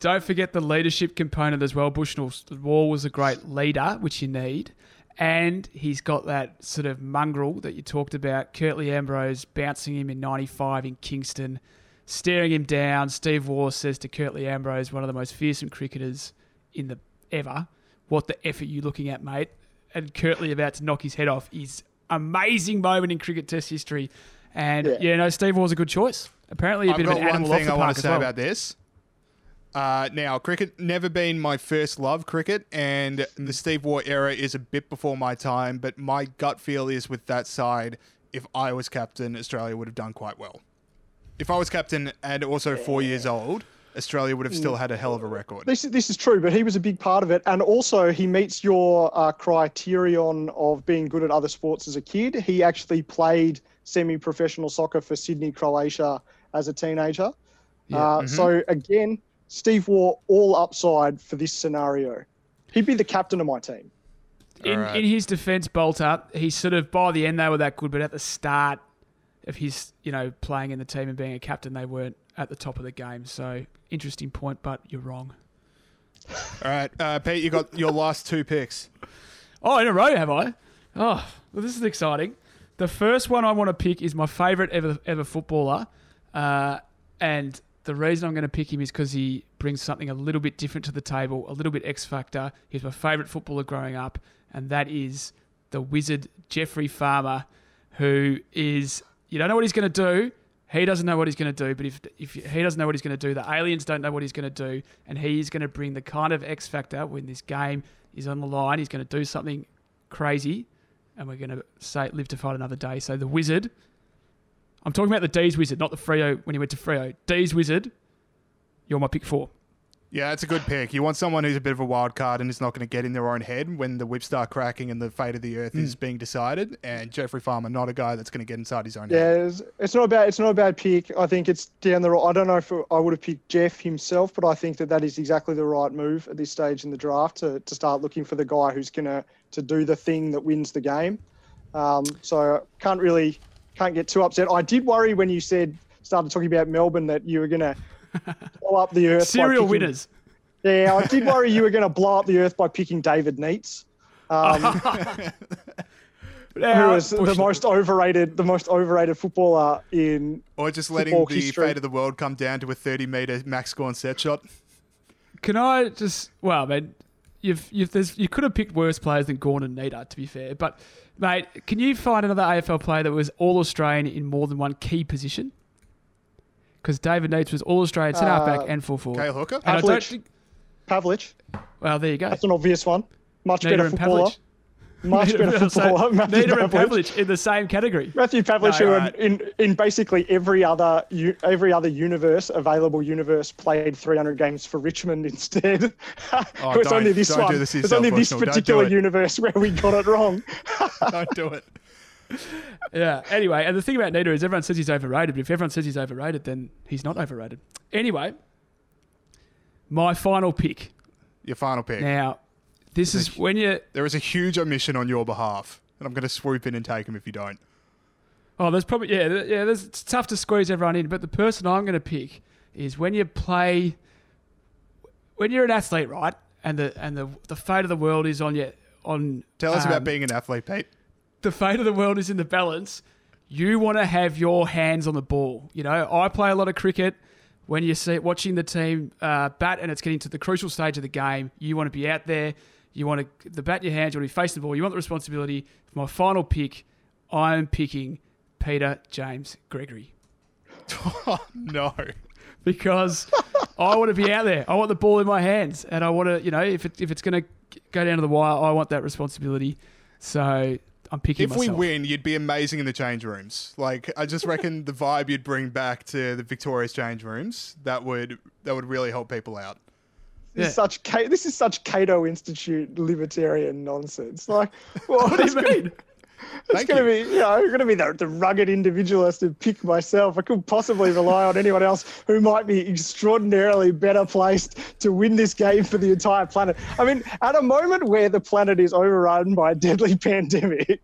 S3: Don't forget the leadership component as well. Bushnell Waugh was a great leader, which you need. And he's got that sort of mongrel that you talked about. Curtly Ambrose bouncing him in 95 in Kingston, staring him down. Steve Waugh says to Curtly Ambrose, one of the most fearsome cricketers in the ever, what the F are you looking at, mate? And Curtly about to knock his head off is amazing moment in cricket test history. And
S8: Yeah.
S3: yeah, no, Steve Waugh's a good choice. Apparently a
S2: I've
S3: bit of
S2: got
S3: an
S2: one
S3: animal off
S2: thing
S3: the
S2: I
S3: park
S2: want to say
S3: well.
S2: about this. Uh, now, cricket never been my first love, cricket, and the Steve Waugh era is a bit before my time. But my gut feel is with that side, if I was captain, Australia would have done quite well. If I was captain and also four years old, Australia would have still had a hell of a record.
S8: This is this is true, but he was a big part of it, and also he meets your uh, criterion of being good at other sports as a kid. He actually played semi-professional soccer for Sydney, Croatia, as a teenager. uh, So again, Steve Waugh all upside for this scenario. He'd be the captain of my team.
S3: In,
S2: Alright.
S3: in his defence, Bolter, he sort of by the end they were that good, but at the start of his, you know, playing in the team and being a captain, they weren't at the top of the game. So interesting point, but you're wrong.
S2: All right, uh, Pete, you got your last two picks.
S3: Oh, in a row, have I? Oh, well, this is exciting. The first one I want to pick is my favourite ever ever footballer, uh, and the reason I'm going to pick him is because he brings something a little bit different to the table, a little bit X factor. He's my favourite footballer growing up, and that is the wizard Jeffrey Farmer, who is you don't know what he's going to do. He doesn't know what he's going to do, but if if he doesn't know what he's going to do, the aliens don't know what he's going to do, and he's going to bring the kind of X factor when this game is on the line. He's going to do something crazy, and we're going to say live to fight another day. So the wizard. I'm talking about the D's wizard, not the Freo when he went to Freo. D's wizard. You're my pick four.
S2: Yeah, it's a good pick. You want someone who's a bit of a wild card and is not going to get in their own head when the whips start cracking and the fate of the earth is being decided. And Jeffrey Farmer, not a guy that's going to get inside his own head.
S8: Yeah, it's, it's not a bad. It's not a bad pick. I think it's down the. right- I don't know if I would have picked Jeff himself, but I think that that is exactly the right move at this stage in the draft to, to start looking for the guy who's gonna to do the thing that wins the game. Um, so can't really can't get too upset. I did worry when you said started talking about Melbourne that you were gonna blow up the earth.
S3: Serial
S8: picking-
S3: winners.
S8: Yeah, I did worry you were going to blow up the earth by picking David Neitz. Um, who
S3: Now,
S8: was the
S3: Bushnell.
S8: most overrated, the most overrated footballer in
S2: Or just letting the
S8: history.
S2: fate of the world come down to a 30 meter max score and set shot.
S3: Can I just? Well, man, you've you've there's you could have picked worse players than Gorn and Nita, to be fair. But mate, can you find another AFL player that was all Australian in more than one key position? Because David Neitz was all Australian centre
S8: Uh,
S3: halfback and full forward.
S2: Cale Hooker?
S3: And
S8: Pavlich.
S3: think.
S8: Pavlich.
S3: Well, there you go.
S8: That's an obvious one. Much
S3: Neitz
S8: better footballer.
S3: Pavlich.
S8: Much
S3: Neitz-
S8: better
S3: so
S8: footballer. Matthew
S3: Neitz and
S8: Pavlich.
S3: Pavlich in the same category.
S8: Matthew Pavlich,
S2: No,
S8: who
S2: right.
S8: in, in in basically every other every other universe available universe played 300 games for Richmond instead. Oh, it
S2: Oh, don't-
S8: only this one.
S2: this
S8: it's only this
S2: Bushnell. Don't do
S8: particular universe where we got it wrong.
S2: Don't do it.
S3: Yeah. Anyway, and the thing about Neitz is everyone says he's overrated, but if everyone says he's overrated, then he's not overrated. Anyway, my final pick.
S2: Your final pick.
S3: Now, this is when you.
S2: There is a huge omission on your behalf, and I'm going to swoop in and take him if you don't.
S3: Oh, there's probably yeah, yeah. There's, it's tough to squeeze everyone in, but the person I'm going to pick is when you play, when you're an athlete, right? And the and the the fate of the world is on you. On
S2: Tell us
S3: um,
S2: about being an athlete, Pete.
S3: the fate of the world is in the balance. You want to have your hands on the ball. You know, I play a lot of cricket. When you see watching the team uh, bat and it's getting to the crucial stage of the game, you want to be out there. You want to the bat in your hands. You want to be facing the ball. You want the responsibility. For my final pick, I am picking Peter James Gregory oh,
S2: No.
S3: because I want to be out there. I want the ball in my hands, and I want to, you know, if it, if it's going to go down to the wire, I want that responsibility. So I'm picking.
S2: If we win, you'd be amazing in the change rooms. Like I just reckon the vibe you'd bring back to the Victoria's change rooms that would that would really help people out.
S8: This
S3: Yeah.
S8: is such this is such Cato Institute libertarian nonsense. Like, well,
S3: what do you mean?
S8: It's going to be, you know, going to be the, the rugged individualist and pick myself. I couldn't possibly rely on anyone else who might be extraordinarily better placed to win this game for the entire planet. I mean, at a moment where the planet is overrun by a deadly pandemic,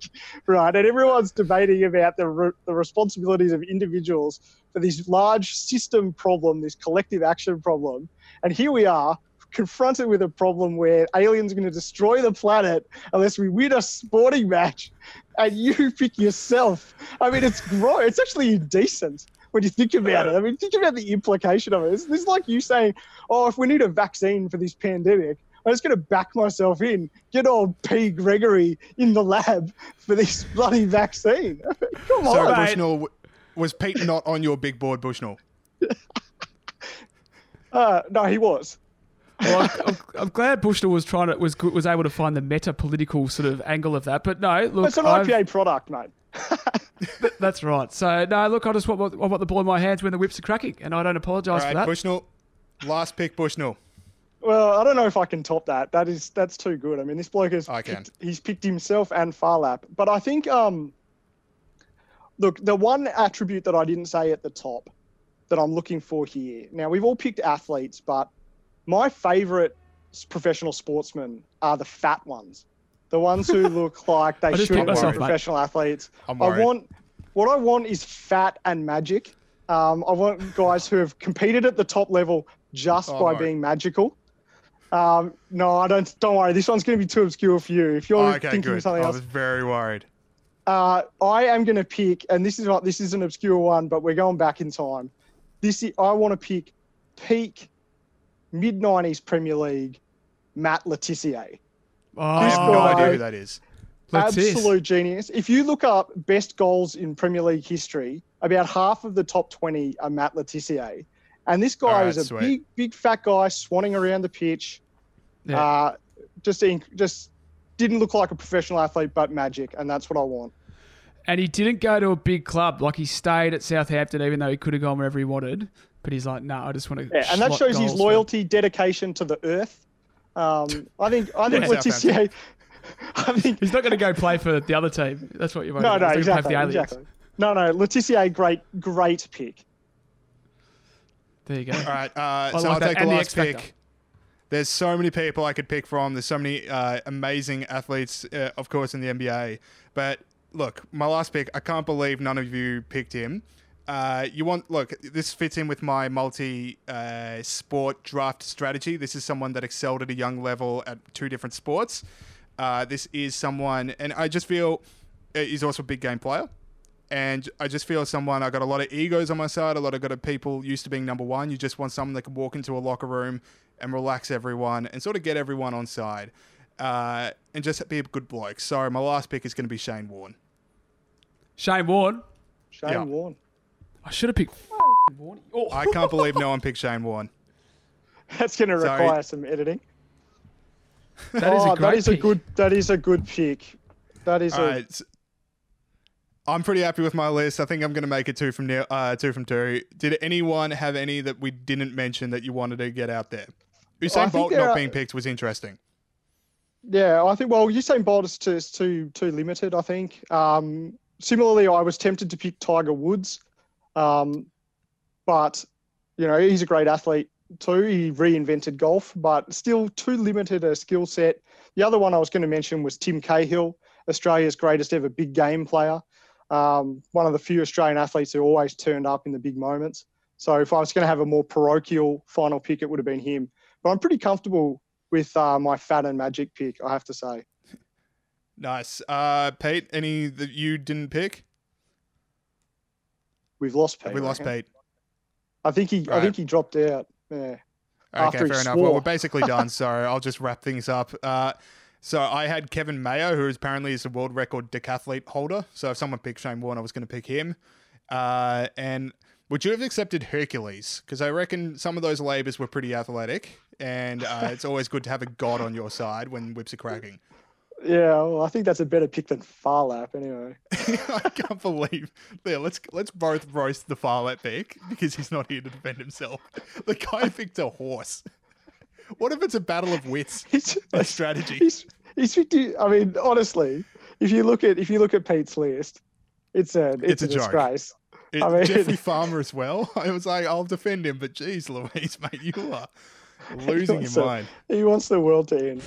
S8: right, and everyone's debating about the, re- the responsibilities of individuals for this large system problem, this collective action problem, and here we are confronted with a problem where aliens are going to destroy the planet unless we win a sporting match and you pick yourself. I mean, it's gross. It's actually indecent when you think about it. I mean, think about the implication of it. It's, this is like you saying, oh, if we need a vaccine for this pandemic, I'm just going to back myself in, get old P. Gregory in the lab for this bloody vaccine. Come
S2: So
S8: on.
S2: Bushnell was Pete not on your big board, Bushnell?
S8: Uh, no, he was.
S3: Well, I'm, I'm, I'm glad Bushnell was trying to was was able to find the meta political sort of angle of that. But no, look,
S8: It's an
S3: I've-
S8: IPA product, mate.
S3: that's right. So no, look, I just want, I want the ball in my hands when the whips are cracking, and I don't
S2: All
S3: apologise for that.
S2: Bushnell. Last pick, Bushnell.
S8: Well, I don't know if I can top that. That is that's too good. I mean, this bloke has
S2: I can.
S8: picked, he's picked himself and Phar Lap, but I think um, look, the one attribute that I didn't say at the top that I'm looking for here. Now we've all picked athletes, but my favourite professional sportsmen are the fat ones, the ones who look like they shouldn't be
S3: myself, mate.
S8: professional athletes.
S2: I'm
S8: I want what I want is fat and magic. Um, I want guys who have competed at the top level just
S2: Oh,
S8: by
S2: no.
S8: being magical. Um, no, I don't. Don't worry. This one's going to be too obscure for you. If you're
S2: Oh, okay,
S8: thinking
S2: good.
S8: of something else, I
S2: was very worried.
S8: uh, I am going to pick, and this is not. This is an obscure one, but we're going back in time. This is, I want to pick peak mid '90s Premier League Matt Le Tissier.
S3: Oh,
S2: I have no idea who that is.
S8: Absolute genius. If you look up best goals in Premier League history, about half of the top 20 are Matt Le Tissier. And this guy
S2: Alright,
S8: was a
S2: sweet.
S8: big, big fat guy swanning around the pitch.
S3: Yeah.
S8: Uh, just, inc- just didn't look like a professional athlete, but magic. And that's what I want.
S3: And he didn't go to a big club. Like he stayed at Southampton, even though he could have gone wherever he wanted. But he's like, no, I just want to.
S8: Yeah, and that shows his loyalty, dedication to the earth. Um, I think, I think
S2: Yeah.
S8: Le Tissier. I think
S3: He's not going to go play for the other team. That's what you're.
S8: no, no,
S3: He's
S8: exactly,
S3: Play for the aliens.
S8: exactly. No, no, Le Tissier, great, great pick.
S3: There you go.
S2: All right, uh, so
S3: like
S2: I'll
S3: that.
S2: take the
S3: And the
S2: last
S3: X Factor.
S2: pick. There's so many people I could pick from. There's so many uh, amazing athletes, uh, of course, in the NBA. But look, my last pick, I can't believe none of you picked him. Uh, you want look, this fits in with my multi uh, sport draft strategy. This is someone that excelled at a young level at two different sports. Uh, this is someone, and I just feel uh, he's also a big game player. And I just feel someone, I got a lot of egos on my side, a lot of got of people used to being number one. You just want someone that can walk into a locker room and relax everyone and sort of get everyone on side uh, and just be a good bloke. So my last pick is going to be Shane Warne.
S3: Shane Warne.
S8: Shane
S2: Yeah.
S8: Warne.
S3: I should have picked Warne. Oh,
S2: I can't believe no one picked Shane Warne.
S8: That's going to
S2: Sorry.
S8: require some editing.
S3: that is
S8: oh,
S3: a great
S8: that is a
S3: pick.
S8: good. That is a good pick. That is
S2: All
S8: a.
S2: right. s- I'm pretty happy with my list. I think I'm going to make it two from Neil, uh, two from two. Did anyone have any that we didn't mention that you wanted to get out there? Usain
S8: think
S2: Bolt not
S8: are-
S2: being picked was interesting.
S8: Yeah, I think. Well, Usain Bolt is too is too too limited. I think. Um, similarly, I was tempted to pick Tiger Woods, um, but you know he's a great athlete too. He reinvented golf, but still too limited a skill set. The other one I was going to mention was Tim Cahill, Australia's greatest ever big game player. Um, one of the few Australian athletes who always turned up in the big moments. So if I was going to have a more parochial final pick, it would have been him. But I'm pretty comfortable with uh, my fat and magic pick, I have to say.
S2: Nice. Uh, Pete, any that you didn't pick?
S8: We've lost Pete.
S2: Have we lost? Pete?
S8: I think he. I think he dropped out. Yeah.
S2: Okay,
S8: after
S2: fair enough. Well, we're basically done, so I'll just wrap things up. Uh, so I had Kevin Mayer, who apparently is a world record decathlete holder. So if someone picked Shane Warne, I was going to pick him. Uh, and would you have accepted Hercules? Because I reckon some of those labors were pretty athletic, and uh, it's always good to have a god on your side when whips are cracking.
S8: Yeah. Well, I think that's a better pick than Phar Lap, anyway.
S2: I can't believe. Yeah, let's let's both roast the Phar Lap pick because he's not here to defend himself. The guy picked a horse. What if it's a battle of wits
S8: He's,
S2: and strategy?
S8: he's, he's I mean, honestly, if you look at if you look at Pete's list, it's a it's,
S2: It's a
S8: a, disgrace.
S2: It-
S8: I mean-
S2: Jeffrey Farmer as well. I was like, I'll defend him, but geez, Louise, mate, you are losing your mind.
S8: He wants the world to end.